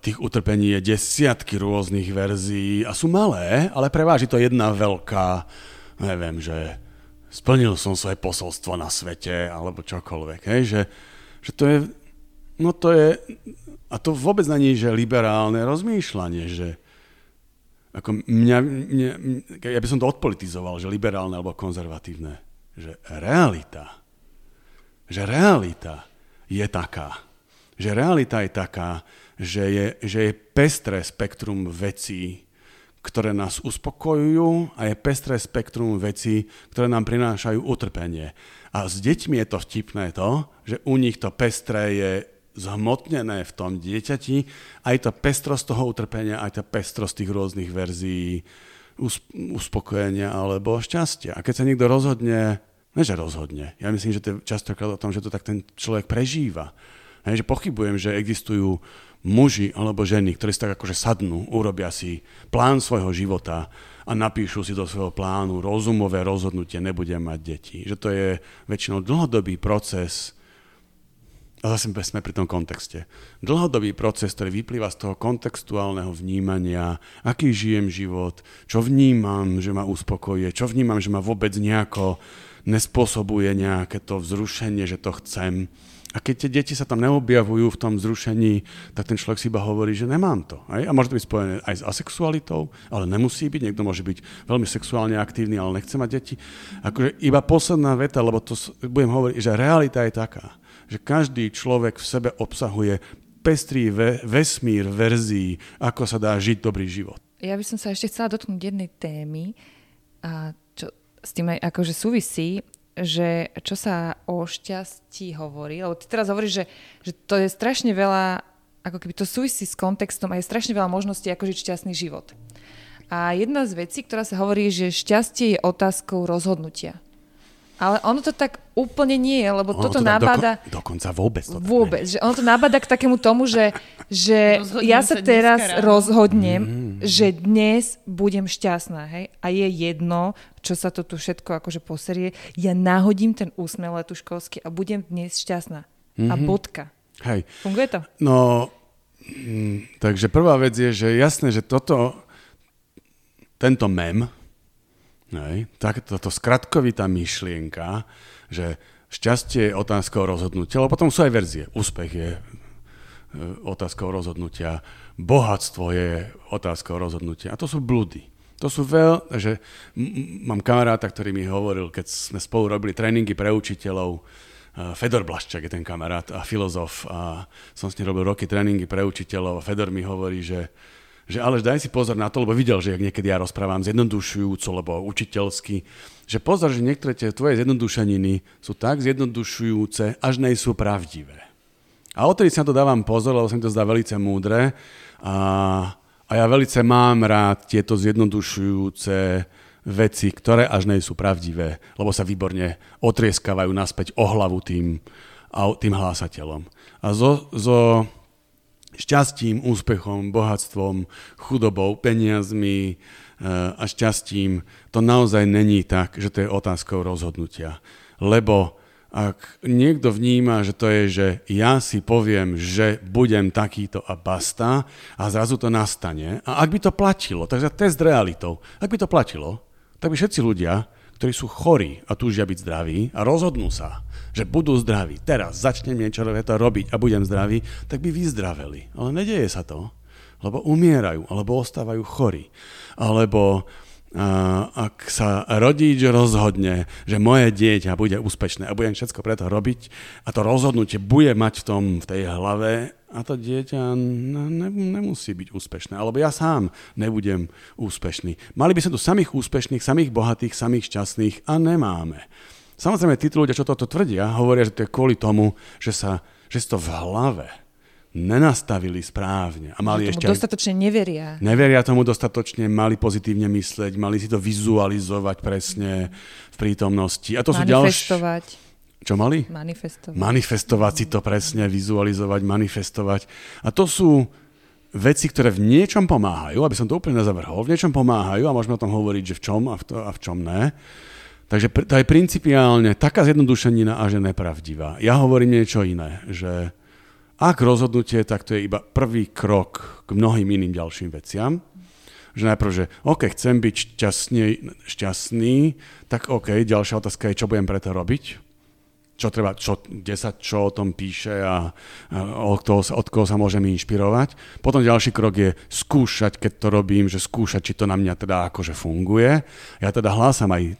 tých utrpení je desiatky rôznych verzií a sú malé, ale preváži to jedna veľká, neviem, že splnil som svoje posolstvo na svete alebo čokoľvek. Hej? Že, že to je, no to je, a to vôbec není, že liberálne rozmýšľanie, že ako mňa, mňa, ja by som to odpolitizoval, že liberálne alebo konzervatívne, že realita, že realita je taká, že realita je taká, že je, že je pestré spektrum vecí, ktoré nás uspokojujú a je pestré spektrum vecí, ktoré nám prinášajú utrpenie. A s deťmi je to vtipné to, že u nich to pestré je zhmotnené v tom dieťati, aj tá pestrosť toho utrpenia, aj tá pestrosť tých rôznych verzií uspokojenia alebo šťastia. A keď sa niekto rozhodne, ne že rozhodne, ja myslím, že to je častokrát o tom, že to tak ten človek prežíva. Hej, že pochybujem, že existujú muži alebo ženy, ktorí si tak akože sadnú, urobia si plán svojho života a napíšu si do svojho plánu rozumové rozhodnutie, nebudem mať deti. Že to je väčšinou dlhodobý proces a zase sme pri tom kontexte. Dlhodobý proces, ktorý vyplýva z toho kontextuálneho vnímania, aký žijem život, čo vnímam, že ma uspokojuje, čo vnímam, že ma vôbec nejako nespôsobuje nejaké to vzrušenie, že to chcem. A keď tie deti sa tam neobjavujú v tom vzrušení, tak ten človek si iba hovorí, že nemám to. Aj? A môže to byť spojené aj s asexualitou, ale nemusí byť. Niekto môže byť veľmi sexuálne aktívny, ale nechce mať deti. Akože iba posledná veta, lebo to budem hovoriť, že realita je taká že každý človek v sebe obsahuje pestrý ve- vesmír verzií, ako sa dá žiť dobrý život. Ja by som sa ešte chcela dotknúť jednej témy, a čo s tým aj akože súvisí, že čo sa o šťastí hovorí, lebo ty teraz hovoríš, že, že to je strašne veľa, ako keby to súvisí s kontextom a je strašne veľa možností, ako žiť šťastný život. A jedna z vecí, ktorá sa hovorí, že šťastie je otázkou rozhodnutia. Ale ono to tak úplne nie je, lebo ono toto to nabáda... Doko, dokonca vôbec. To vôbec. Že ono to nabáda k takému tomu, že, že ja sa teraz rozhodnem mm. že dnes budem šťastná, hej? A je jedno, čo sa to tu všetko akože poserie. Ja nahodím ten úsmev letuškovský a budem dnes šťastná. Mm-hmm. A Mhm. bodka. Hej. Funguje to? No, mm, takže prvá vec je, že jasné, že toto, tento mem, hej, tak, toto skratkovitá myšlienka, že šťastie je otázkou rozhodnutia, lebo potom sú aj verzie. Úspech je e, otázkou rozhodnutia, bohatstvo je otázkou rozhodnutia. A to sú blúdy. To sú veľ, že mám kamaráta, ktorý mi hovoril, keď sme spolu robili tréningy pre učiteľov, Uh, Fedor Blaščak je ten kamarát a filozof a som s ním robil roky tréningy pre učiteľov a Fedor mi hovorí, že, že ale daj si pozor na to, lebo videl, že jak niekedy ja rozprávam zjednodušujúco, lebo učiteľsky, že pozor, že niektoré tie tvoje zjednodušeniny sú tak zjednodušujúce, až nej sú pravdivé. A odtedy si na to dávam pozor, lebo sa mi to zdá veľmi múdre a, a ja veľmi mám rád tieto zjednodušujúce veci, ktoré až nej sú pravdivé, lebo sa výborne otrieskávajú naspäť o hlavu tým, tým hlásateľom. A zo, zo šťastím, úspechom, bohatstvom, chudobou, peniazmi e, a šťastím, to naozaj není tak, že to je otázkou rozhodnutia. Lebo ak niekto vníma, že to je, že ja si poviem, že budem takýto a basta a zrazu to nastane, a ak by to platilo, takže test realitou, ak by to platilo, tak by všetci ľudia, ktorí sú chorí a túžia byť zdraví a rozhodnú sa, že budú zdraví, teraz začnem niečo robiť a budem zdravý, tak by vyzdraveli. Ale nedeje sa to, lebo umierajú, alebo ostávajú chorí. Alebo ak sa rodič rozhodne, že moje dieťa bude úspešné a budem všetko preto robiť a to rozhodnutie bude mať v tom, v tej hlave a to dieťa ne, ne, nemusí byť úspešné, alebo ja sám nebudem úspešný. Mali by sme tu samých úspešných, samých bohatých, samých šťastných a nemáme. Samozrejme, títo ľudia, čo toto tvrdia, hovoria, že to je kvôli tomu, že, sa, že si to v hlave nenastavili správne a mali Že ešte tomu aj dostatočne neveria. Neveria tomu dostatočne, mali pozitívne mysleť, mali si to vizualizovať presne v prítomnosti. A to sú ďalšie... Čo mali? Manifestovať. Manifestovať si to presne, vizualizovať, manifestovať. A to sú veci, ktoré v niečom pomáhajú, aby som to úplne nezavrhol, v niečom pomáhajú a môžeme o tom hovoriť, že v čom a v, to, a v čom ne. Takže to je principiálne taká zjednodušenina a že nepravdivá. Ja hovorím niečo iné, že ak rozhodnutie, tak to je iba prvý krok k mnohým iným ďalším veciam. Že najprv, že OK, chcem byť šťastný, šťastný, tak OK, ďalšia otázka je, čo budem preto robiť. Čo treba, čo, kde sa čo o tom píše a, a od, toho, od koho sa môžem inšpirovať. Potom ďalší krok je skúšať, keď to robím, že skúšať, či to na mňa teda akože funguje. Ja teda hlásam aj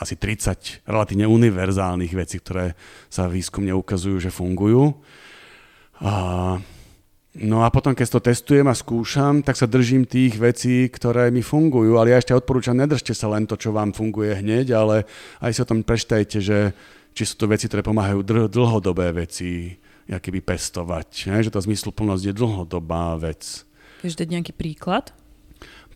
asi 30 relatívne univerzálnych vecí, ktoré sa výskumne ukazujú, že fungujú. A, no a potom, keď to testujem a skúšam, tak sa držím tých vecí, ktoré mi fungujú, ale ja ešte odporúčam, nedržte sa len to, čo vám funguje hneď, ale aj si o tom prečtajte, že či sú to veci, ktoré pomáhajú dl- dlhodobé veci, keby pestovať, ne? že tá zmysluplnosť je dlhodobá vec. Vieš dať nejaký príklad?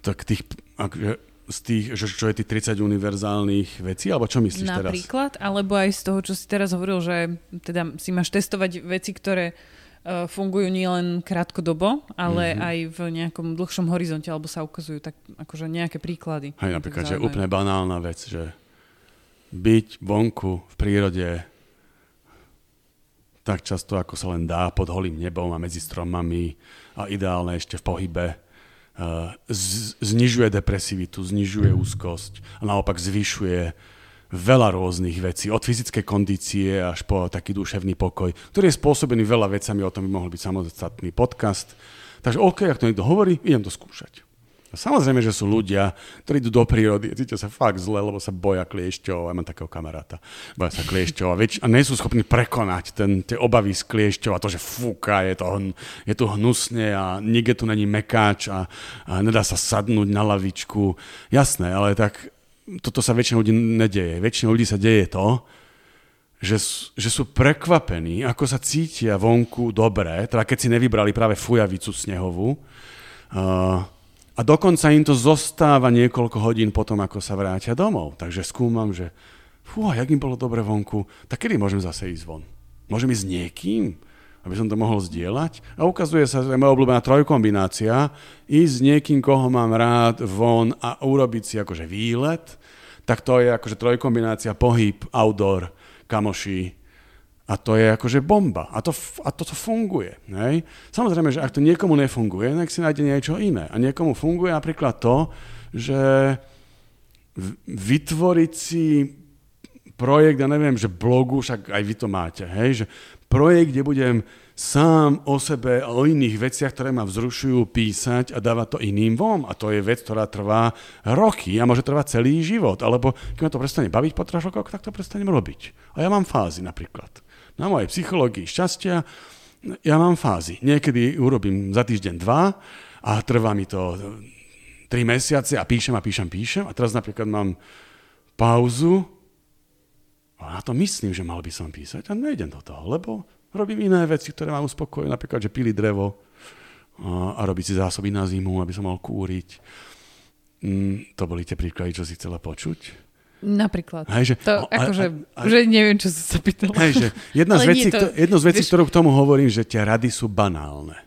Tak tých, akže, z tých, že, čo je tých 30 univerzálnych vecí, alebo čo myslíš teraz? Napríklad, alebo aj z toho, čo si teraz hovoril, že teda si máš testovať veci, ktoré fungujú nielen krátkodobo, ale Mhm. mm-hmm. aj v nejakom dlhšom horizonte, alebo sa ukazujú tak akože nejaké príklady. Hej, napríklad, že úplne banálna vec, že byť vonku v prírode tak často, ako sa len dá, pod holým nebom a medzi stromami a ideálne ešte v pohybe, uh, z- znižuje depresivitu, znižuje úzkosť a naopak zvyšuje veľa rôznych vecí, od fyzickej kondície až po taký duševný pokoj, ktorý je spôsobený veľa vecami, o tom by mohol byť samostatný podcast. Takže OK, ak to niekto hovorí, idem to skúšať. A samozrejme, že sú ľudia, ktorí idú do prírody a cítia sa fakt zle, lebo sa boja kliešťov. Ja mám takého kamaráta. Boja sa kliešťov a, väč- a nie sú schopní prekonať ten, tie obavy z kliešťov a to, že fúka, je, to, je tu hnusne a nikde tu není mekáč a, a nedá sa sadnúť na lavičku. Jasné, ale tak toto sa väčšina ľudí nedeje. Väčšina ľudí sa deje to, že, že sú prekvapení, ako sa cítia vonku dobre, teda keď si nevybrali práve fujavicu snehovú. Uh, a dokonca im to zostáva niekoľko hodín potom, ako sa vrátia domov. Takže skúmam, že fú, jak im bolo dobre vonku, tak kedy môžem zase ísť von? Môžem ísť s niekým? Aby som to mohol zdieľať. A ukazuje sa, že moja obľúbená trojkombinácia, ísť s niekým, koho mám rád, von a urobiť si akože výlet, tak to je akože trojkombinácia pohyb, outdoor, kamoši, a to je akože bomba. A to, a to, to funguje. Hej? Samozrejme, že ak to niekomu nefunguje, nech si nájde niečo iné. A niekomu funguje napríklad to, že vytvoriť si projekt, ja neviem, že blogu, však aj vy to máte, hej, že projekt, kde budem sám o sebe a o iných veciach, ktoré ma vzrušujú, písať a dávať to iným vom. A to je vec, ktorá trvá roky a môže trvať celý život. Alebo keď ma to prestane baviť po troch rokoch, tak to prestanem robiť. A ja mám fázy napríklad na mojej psychológii šťastia ja mám fázy. Niekedy urobím za týždeň dva a trvá mi to tri mesiace a píšem a píšem, píšem a teraz napríklad mám pauzu a na to myslím, že mal by som písať a nejdem do toho, lebo robím iné veci, ktoré mám uspokojiť, napríklad, že pili drevo a, robiť si zásoby na zimu, aby som mal kúriť. Mm, to boli tie príklady, čo si chcela počuť? Napríklad. Hej, že, to, a, akože, a, a, že neviem, čo som sa pýtala. Hej, že jedna, z vecí, to, jedno z vecí, vieš... ktorú k tomu hovorím, že tie rady sú banálne.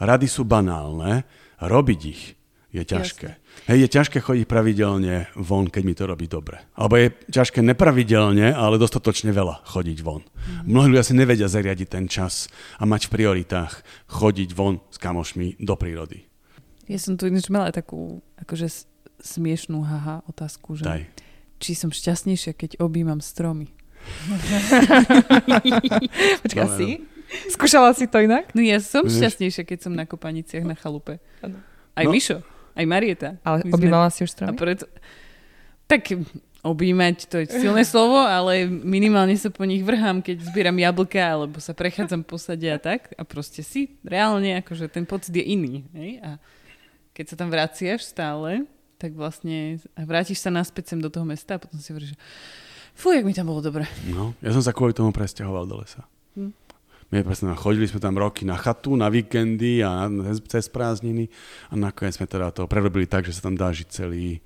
Rady sú banálne, robiť ich je ťažké. Jasne. Hej, je ťažké chodiť pravidelne von, keď mi to robí dobre. Alebo je ťažké nepravidelne, ale dostatočne veľa chodiť von. Mm. Mnohí ľudia si nevedia zariadiť ten čas a mať v prioritách chodiť von s kamošmi do prírody. Ja som tu ináč mala takú akože smiešnú haha otázku, že... Daj či som šťastnejšia, keď objímam stromy. Počkaj, si? Skúšala si to inak? No ja som šťastnejšia, keď som na kopaniciach na chalupe. Aj no. Mišo, aj Marieta. Ale objímala si už stromy? A preto... Tak objímať, to je silné slovo, ale minimálne sa po nich vrhám, keď zbieram jablka, alebo sa prechádzam po sade a tak. A proste si reálne, akože ten pocit je iný. Hej? A keď sa tam vraciaš stále, tak vlastne vrátiš sa naspäť sem do toho mesta a potom si hovoríš, že fú, jak mi tam bolo dobre. No, ja som sa kvôli tomu presťahoval do lesa. My presne, chodili sme tam roky na chatu, na víkendy a cez prázdniny a nakoniec sme teda to prerobili tak, že sa tam dá žiť celý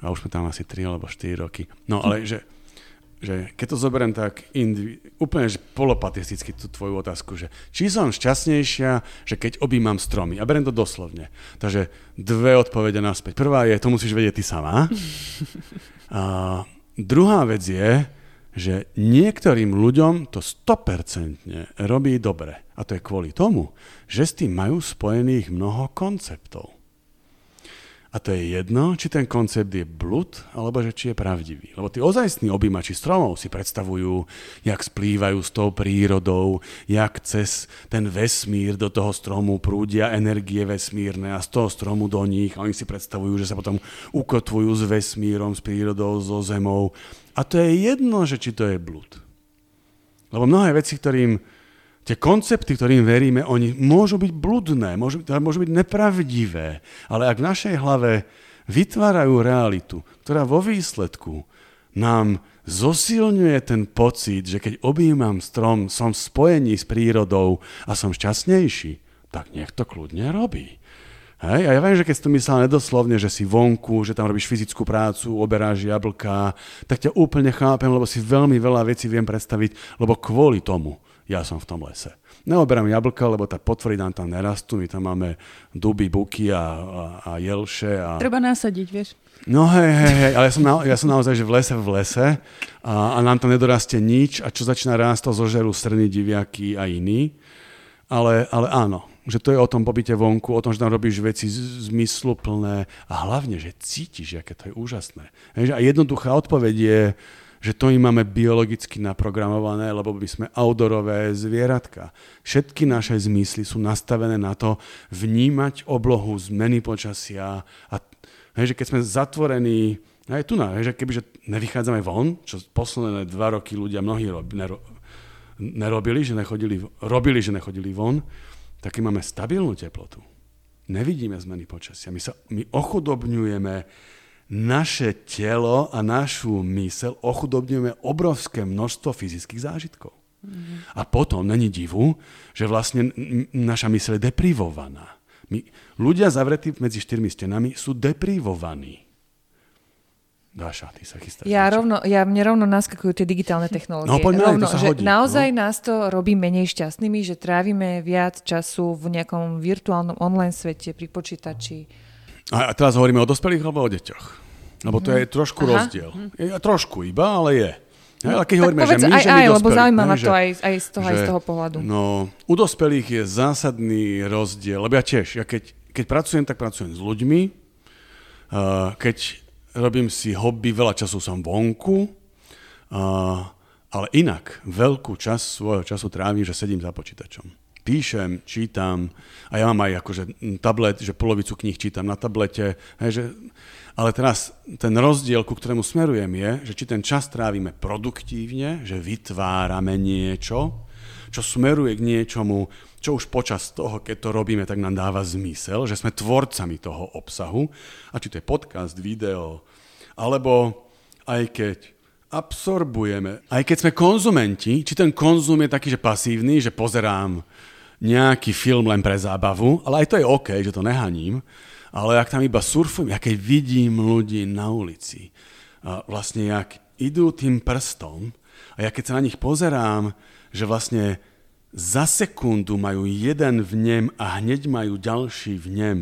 a už sme tam asi 3 alebo 4 roky. No ale že že keď to zoberiem tak indivi- úplne že polopatisticky tú tvoju otázku, že či som šťastnejšia, že keď objímam stromy. A beriem to doslovne. Takže dve odpovede naspäť. Prvá je, to musíš vedieť ty sama. A druhá vec je, že niektorým ľuďom to 100% robí dobre. A to je kvôli tomu, že s tým majú spojených mnoho konceptov. A to je jedno, či ten koncept je blud, alebo že či je pravdivý. Lebo tí ozajstní objímači stromov si predstavujú, jak splývajú s tou prírodou, jak cez ten vesmír do toho stromu prúdia energie vesmírne a z toho stromu do nich. A oni si predstavujú, že sa potom ukotvujú s vesmírom, s prírodou, so zemou. A to je jedno, že či to je blud. Lebo mnohé veci, ktorým Tie koncepty, ktorým veríme, oni môžu byť bludné, môžu, môžu byť nepravdivé, ale ak v našej hlave vytvárajú realitu, ktorá vo výsledku nám zosilňuje ten pocit, že keď objímam strom, som v spojení s prírodou a som šťastnejší, tak nech to kľudne robí. Hej? A ja viem, že keď si to myslel nedoslovne, že si vonku, že tam robíš fyzickú prácu, oberáš jablka, tak ťa úplne chápem, lebo si veľmi veľa vecí viem predstaviť, lebo kvôli tomu ja som v tom lese. Neoberám jablka, lebo tá potvory nám tam nerastú, my tam máme duby, buky a, a, a jelše. A... Treba nasadiť, vieš. No hej, hej, hej, ale ja som, na, ja som naozaj že v lese v lese a, a nám tam nedorastie nič a čo začína rásť, to zožerú srny, diviaky a iní. Ale, ale áno, že to je o tom pobyte vonku, o tom, že tam robíš veci zmysluplné a hlavne, že cítiš, aké to je úžasné. A jednoduchá odpoveď je, že to im máme biologicky naprogramované, lebo my sme outdoorové zvieratka. Všetky naše zmysly sú nastavené na to vnímať oblohu, zmeny počasia a hej, že keď sme zatvorení, aj tu na, hej, že kebyže nevychádzame von, čo posledné dva roky ľudia mnohí rob, nero, nerobili, že nechodili, robili, že nechodili von, tak máme stabilnú teplotu. Nevidíme zmeny počasia. My, sa, my ochudobňujeme naše telo a našu mysel ochudobňujeme obrovské množstvo fyzických zážitkov. Mm-hmm. A potom není divu, že vlastne naša mysel je deprivovaná. My, ľudia zavretí medzi štyrmi stenami sú deprivovaní. Dáša, ty sa chystáš. Ja niečo. rovno, ja, mne rovno naskakujú tie digitálne technológie. No, poďme, rovno, to sa že hodí, naozaj no. nás to robí menej šťastnými, že trávime viac času v nejakom virtuálnom online svete pri počítači. A, a teraz hovoríme o dospelých alebo o deťoch? Lebo to je trošku Aha. rozdiel. Je, trošku iba, ale je. Hej, ale keď hovoríme, povedz že my, aj, že my aj, lebo dospelí, zaujíma hej, ma že- to aj, aj, z toho, aj z že- toho pohľadu. No, u dospelých je zásadný rozdiel, lebo ja tiež, ja keď, keď pracujem, tak pracujem s ľuďmi, uh, keď robím si hobby, veľa času som vonku, ale inak veľkú časť svojho času trávim, že sedím za počítačom. Píšem, čítam a ja mám aj akože tablet, že polovicu kníh čítam na tablete, hej, že, ale teraz ten rozdiel, ku ktorému smerujem je, že či ten čas trávime produktívne, že vytvárame niečo, čo smeruje k niečomu, čo už počas toho, keď to robíme, tak nám dáva zmysel, že sme tvorcami toho obsahu, a či to je podcast, video, alebo aj keď absorbujeme, aj keď sme konzumenti, či ten konzum je taký, že pasívny, že pozerám nejaký film len pre zábavu, ale aj to je OK, že to nehaním, ale ak tam iba surfujem, ja keď vidím ľudí na ulici, a vlastne jak idú tým prstom a ja keď sa na nich pozerám, že vlastne za sekundu majú jeden v nem a hneď majú ďalší v nem,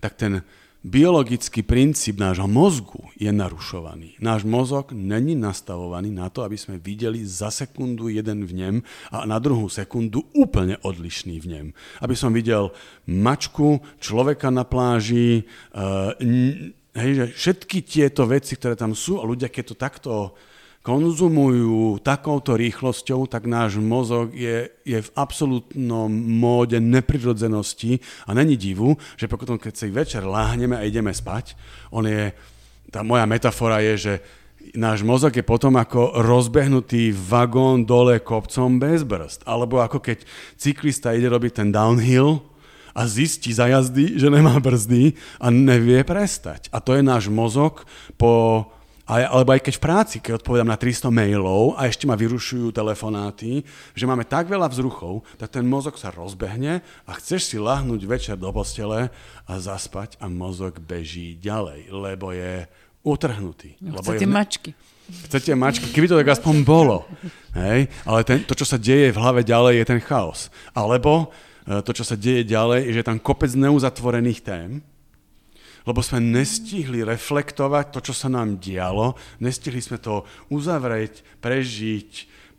tak ten biologický princíp nášho mozgu je narušovaný. Náš mozog není nastavovaný na to, aby sme videli za sekundu jeden v nem a na druhú sekundu úplne odlišný v nem. Aby som videl mačku, človeka na pláži, uh, hej, že všetky tieto veci, ktoré tam sú a ľudia, keď to takto konzumujú takouto rýchlosťou, tak náš mozog je, je v absolútnom móde neprirodzenosti a není divu, že potom, keď si večer láhneme a ideme spať, on je, tá moja metafora je, že náš mozog je potom ako rozbehnutý vagón dole kopcom bez brzd. Alebo ako keď cyklista ide robiť ten downhill a zistí za jazdy, že nemá brzdy a nevie prestať. A to je náš mozog po alebo aj keď v práci, keď odpovedám na 300 mailov a ešte ma vyrušujú telefonáty, že máme tak veľa vzruchov, tak ten mozog sa rozbehne a chceš si lahnúť večer do postele a zaspať a mozog beží ďalej, lebo je utrhnutý. No, lebo chcete je... mačky. Chcete mačky, keby to tak aspoň bolo. Hej? Ale ten, to, čo sa deje v hlave ďalej, je ten chaos. Alebo e, to, čo sa deje ďalej, je, že je tam kopec neuzatvorených tém, lebo sme nestihli reflektovať to, čo sa nám dialo, nestihli sme to uzavrieť, prežiť,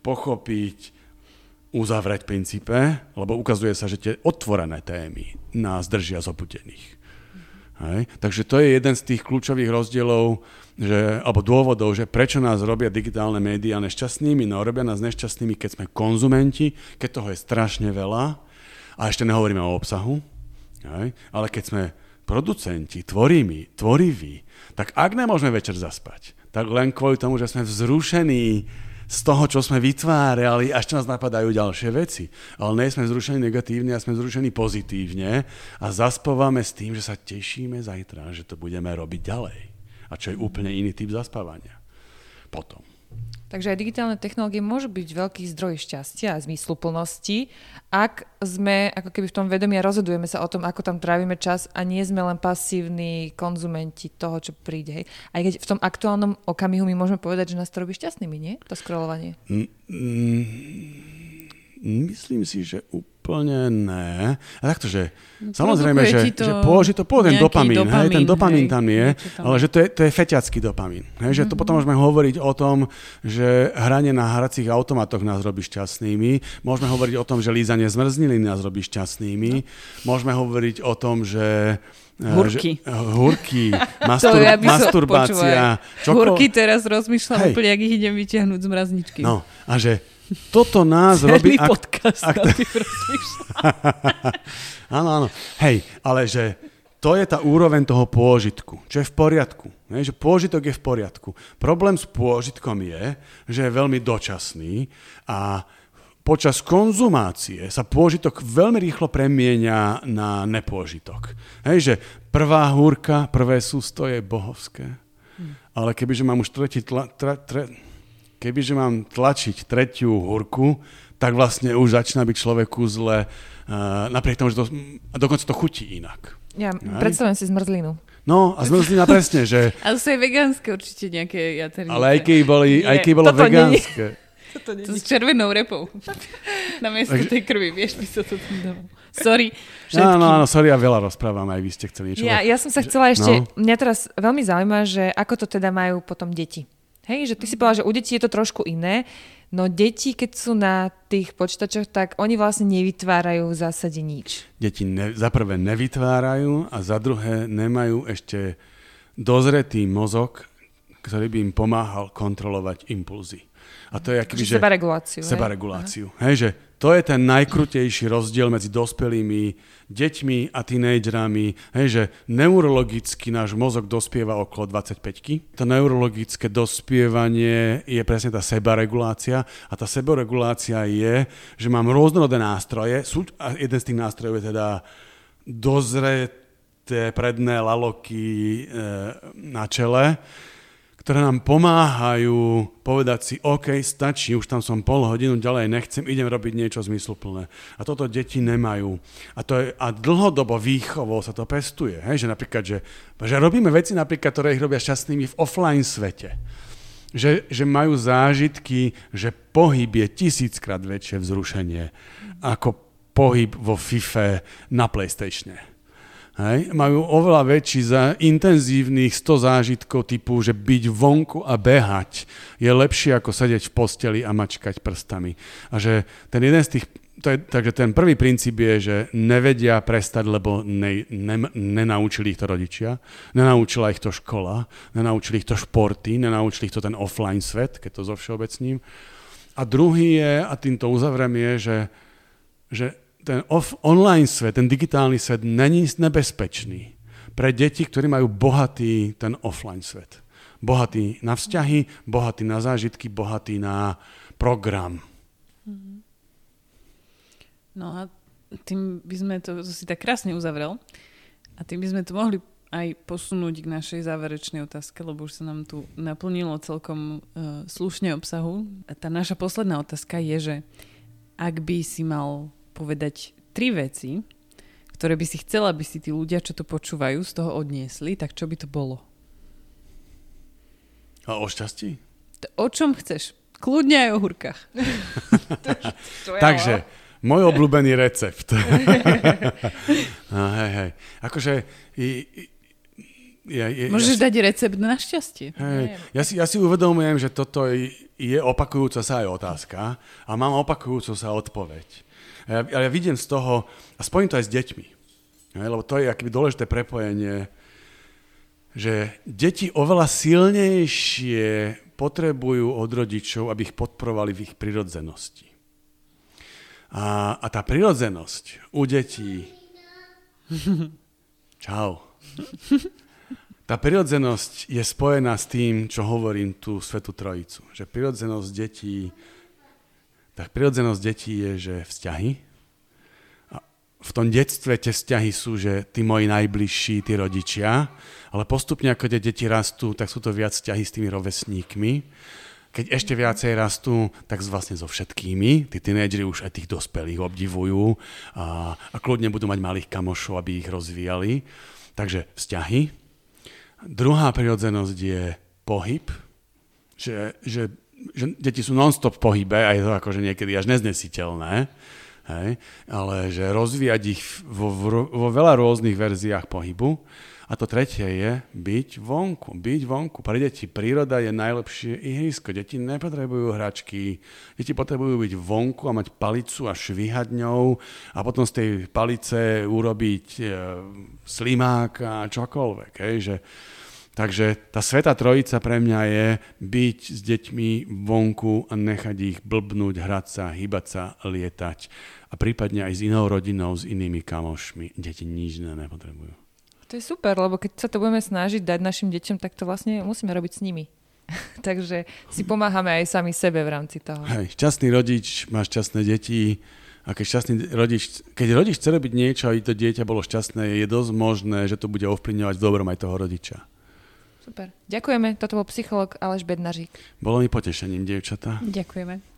pochopiť, uzavrieť princípe, lebo ukazuje sa, že tie otvorené témy nás držia zobudených. Hej? Takže to je jeden z tých kľúčových rozdielov, že, alebo dôvodov, že prečo nás robia digitálne médiá nešťastnými. No robia nás nešťastnými, keď sme konzumenti, keď toho je strašne veľa a ešte nehovoríme o obsahu, hej? ale keď sme producenti, tvorými, tvoriví, tak ak nemôžeme večer zaspať, tak len kvôli tomu, že sme vzrušení z toho, čo sme vytvárali a ešte nás napadajú ďalšie veci. Ale nie sme vzrušení negatívne, a sme vzrušení pozitívne a zaspávame s tým, že sa tešíme zajtra, že to budeme robiť ďalej. A čo je úplne iný typ zaspávania. Potom. Takže aj digitálne technológie môžu byť veľký zdroj šťastia a zmysluplnosti, ak sme ako keby v tom vedomí a rozhodujeme sa o tom, ako tam trávime čas a nie sme len pasívni konzumenti toho, čo príde. Hej. Aj keď v tom aktuálnom okamihu my môžeme povedať, že nás to robí šťastnými, nie? To scrollovanie. Mm, mm, myslím si, že úplne ne. A takto, že No, samozrejme, že, to že položí to pôl ten nejaký dopamín, hej, ten dopamín, dopamín hej, tam je, tam. ale že to je, to je feťacký dopamín. Hej, že to potom môžeme hovoriť o tom, že hranie na hracích automatoch nás robí šťastnými, môžeme hovoriť o tom, že lízanie zmrzniny nás robí šťastnými, môžeme hovoriť o tom, že eh, Hurky. Že, hurky, To mastur, ja by som- masturbácia. počúvaj, čoko- Hurky teraz rozmýšľam Hej. úplne, ak ich idem vyťahnuť z mrazničky. No, a že toto nás robí... Celý podcast ak, rozmýšľam. áno, áno. Hej, ale že to je tá úroveň toho pôžitku, čo je v poriadku. Hej, že pôžitok je v poriadku. Problém s pôžitkom je, že je veľmi dočasný a počas konzumácie sa pôžitok veľmi rýchlo premieňa na nepôžitok. Hej, že prvá húrka, prvé sústo je bohovské. Ale kebyže mám už tretí tla, tra, tre, kebyže mám tlačiť tretiu húrku, tak vlastne už začína byť človeku zle, uh, napriek tomu, že to, a dokonca to chutí inak. Ja Hej. predstavujem si zmrzlinu. No a zmrzlina presne, že... Ale sú aj vegánske určite nejaké jaternice. Ale aj keď, boli, aj keď bolo toto vegánske. Toto nie. To s červenou repou. Na miesto Takže- tej krvi, vieš, by sa to tam dalo. Sorry, Áno, všetkým. áno, áno, sorry, ja veľa rozprávam, aj vy ste chceli niečo. Ja, ja som sa chcela ešte, No. mňa teraz veľmi zaujíma, že ako to teda majú potom deti. Hej, že ty si povedala, že u detí je to trošku iné, no deti, keď sú na tých počítačoch, tak oni vlastne nevytvárajú v zásade nič. Deti ne, za prvé nevytvárajú a za druhé nemajú ešte dozretý mozog, ktorý by im pomáhal kontrolovať impulzy. A to je akýby, Že že... sebareguláciu. hej? Sebareguláciu. Hej, že to je ten najkrutejší rozdiel medzi dospelými, deťmi a tínejdžerami. Hej, že neurologicky náš mozog dospieva okolo 25 To neurologické dospievanie je presne tá sebaregulácia a tá sebaregulácia je, že mám rôznorodé nástroje. Sú, a jeden z tých nástrojov je teda dozreté predné laloky e, na čele, ktoré nám pomáhajú povedať si, OK, stačí, už tam som pol hodinu, ďalej nechcem, idem robiť niečo zmysluplné. A toto deti nemajú. A, to je, a dlhodobo výchovou sa to pestuje. Hej? Že napríklad, že, že robíme veci napríklad, ktoré ich robia šťastnými v offline svete. Že, že majú zážitky, že pohyb je tisíckrát väčšie vzrušenie ako pohyb vo FIFA na PlayStatione. Hej. Majú oveľa väčší, za intenzívnych 100 zážitkov typu, že byť vonku a behať je lepšie ako sedieť v posteli a mačkať prstami. A že ten jeden z tých, to je, takže ten prvý princíp je, že nevedia prestať, lebo ne, ne, nenaučili ich to rodičia, nenaučila ich to škola, nenaučili ich to športy, nenaučili ich to ten offline svet, keď to zo všeobecním. A druhý je, a týmto uzavriem, je, že, že ten off, online svet, ten digitálny svet není nebezpečný pre deti, ktorí majú bohatý ten offline svet. Bohatý na vzťahy, bohatý na zážitky, bohatý na program. No a tým by sme to, to si tak krásne uzavrel. A tým by sme to mohli aj posunúť k našej záverečnej otázke, lebo už sa nám tu naplnilo celkom uh, slušne obsahu. A tá naša posledná otázka je, že ak by si mal povedať tri veci, ktoré by si chcela, aby si tí ľudia, čo to počúvajú, z toho odniesli, tak čo by to bolo? A o šťastí? To, o čom chceš? Kľudne aj o hurkách. Takže, môj obľúbený recept. no, hej, hej. Akože... I, i, ja, je, Môžeš ja, dať recept na šťastie. Hej, ja, si, ja si uvedomujem, že toto je, je opakujúca sa aj otázka a mám opakujúcu sa odpoveď. Ja, ale ja vidím z toho, a spojím to aj s deťmi, hej, lebo to je akoby dôležité prepojenie, že deti oveľa silnejšie potrebujú od rodičov, aby ich podporovali v ich prirodzenosti. A, a tá prirodzenosť u detí... Čau. Tá prirodzenosť je spojená s tým, čo hovorím tú Svetu Trojicu. Že prirodzenosť detí, tá prirodzenosť detí je, že vzťahy. A v tom detstve tie vzťahy sú, že tí moji najbližší, tí rodičia, ale postupne ako tie deti rastú, tak sú to viac vzťahy s tými rovesníkmi. Keď ešte viacej rastú, tak vlastne so všetkými. Tí tínedžeri už aj tých dospelých obdivujú a, a kľudne budú mať malých kamošov, aby ich rozvíjali. Takže vzťahy, Druhá prirodzenosť je pohyb, že, že, že deti sú non-stop v pohybe a je to akože niekedy až neznesiteľné, hej? ale že rozvíjať ich vo, vo, veľa rôznych verziách pohybu. A to tretie je byť vonku. Byť vonku. Pre deti príroda je najlepšie ihrisko. Deti nepotrebujú hračky. Deti potrebujú byť vonku a mať palicu a švíhať ňou a potom z tej palice urobiť e, slimák a čokoľvek. Hej? Že, takže tá Sveta Trojica pre mňa je byť s deťmi vonku a nechať ich blbnúť, hrať sa, hýbať sa, lietať a prípadne aj s inou rodinou, s inými kamošmi. Deti nič iné nepotrebujú. To je super, lebo keď sa to budeme snažiť dať našim deťom, tak to vlastne musíme robiť s nimi. Takže si pomáhame aj sami sebe v rámci toho. Hej, šťastný rodič má šťastné deti a keď šťastný rodič, keď rodič chce robiť niečo, aby to dieťa bolo šťastné, je dosť možné, že to bude ovplyvňovať v dobrom aj toho rodiča. Super. Ďakujeme, toto bol psycholog Aleš Bednařík. Bolo mi potešením, dievčatá. Ďakujeme.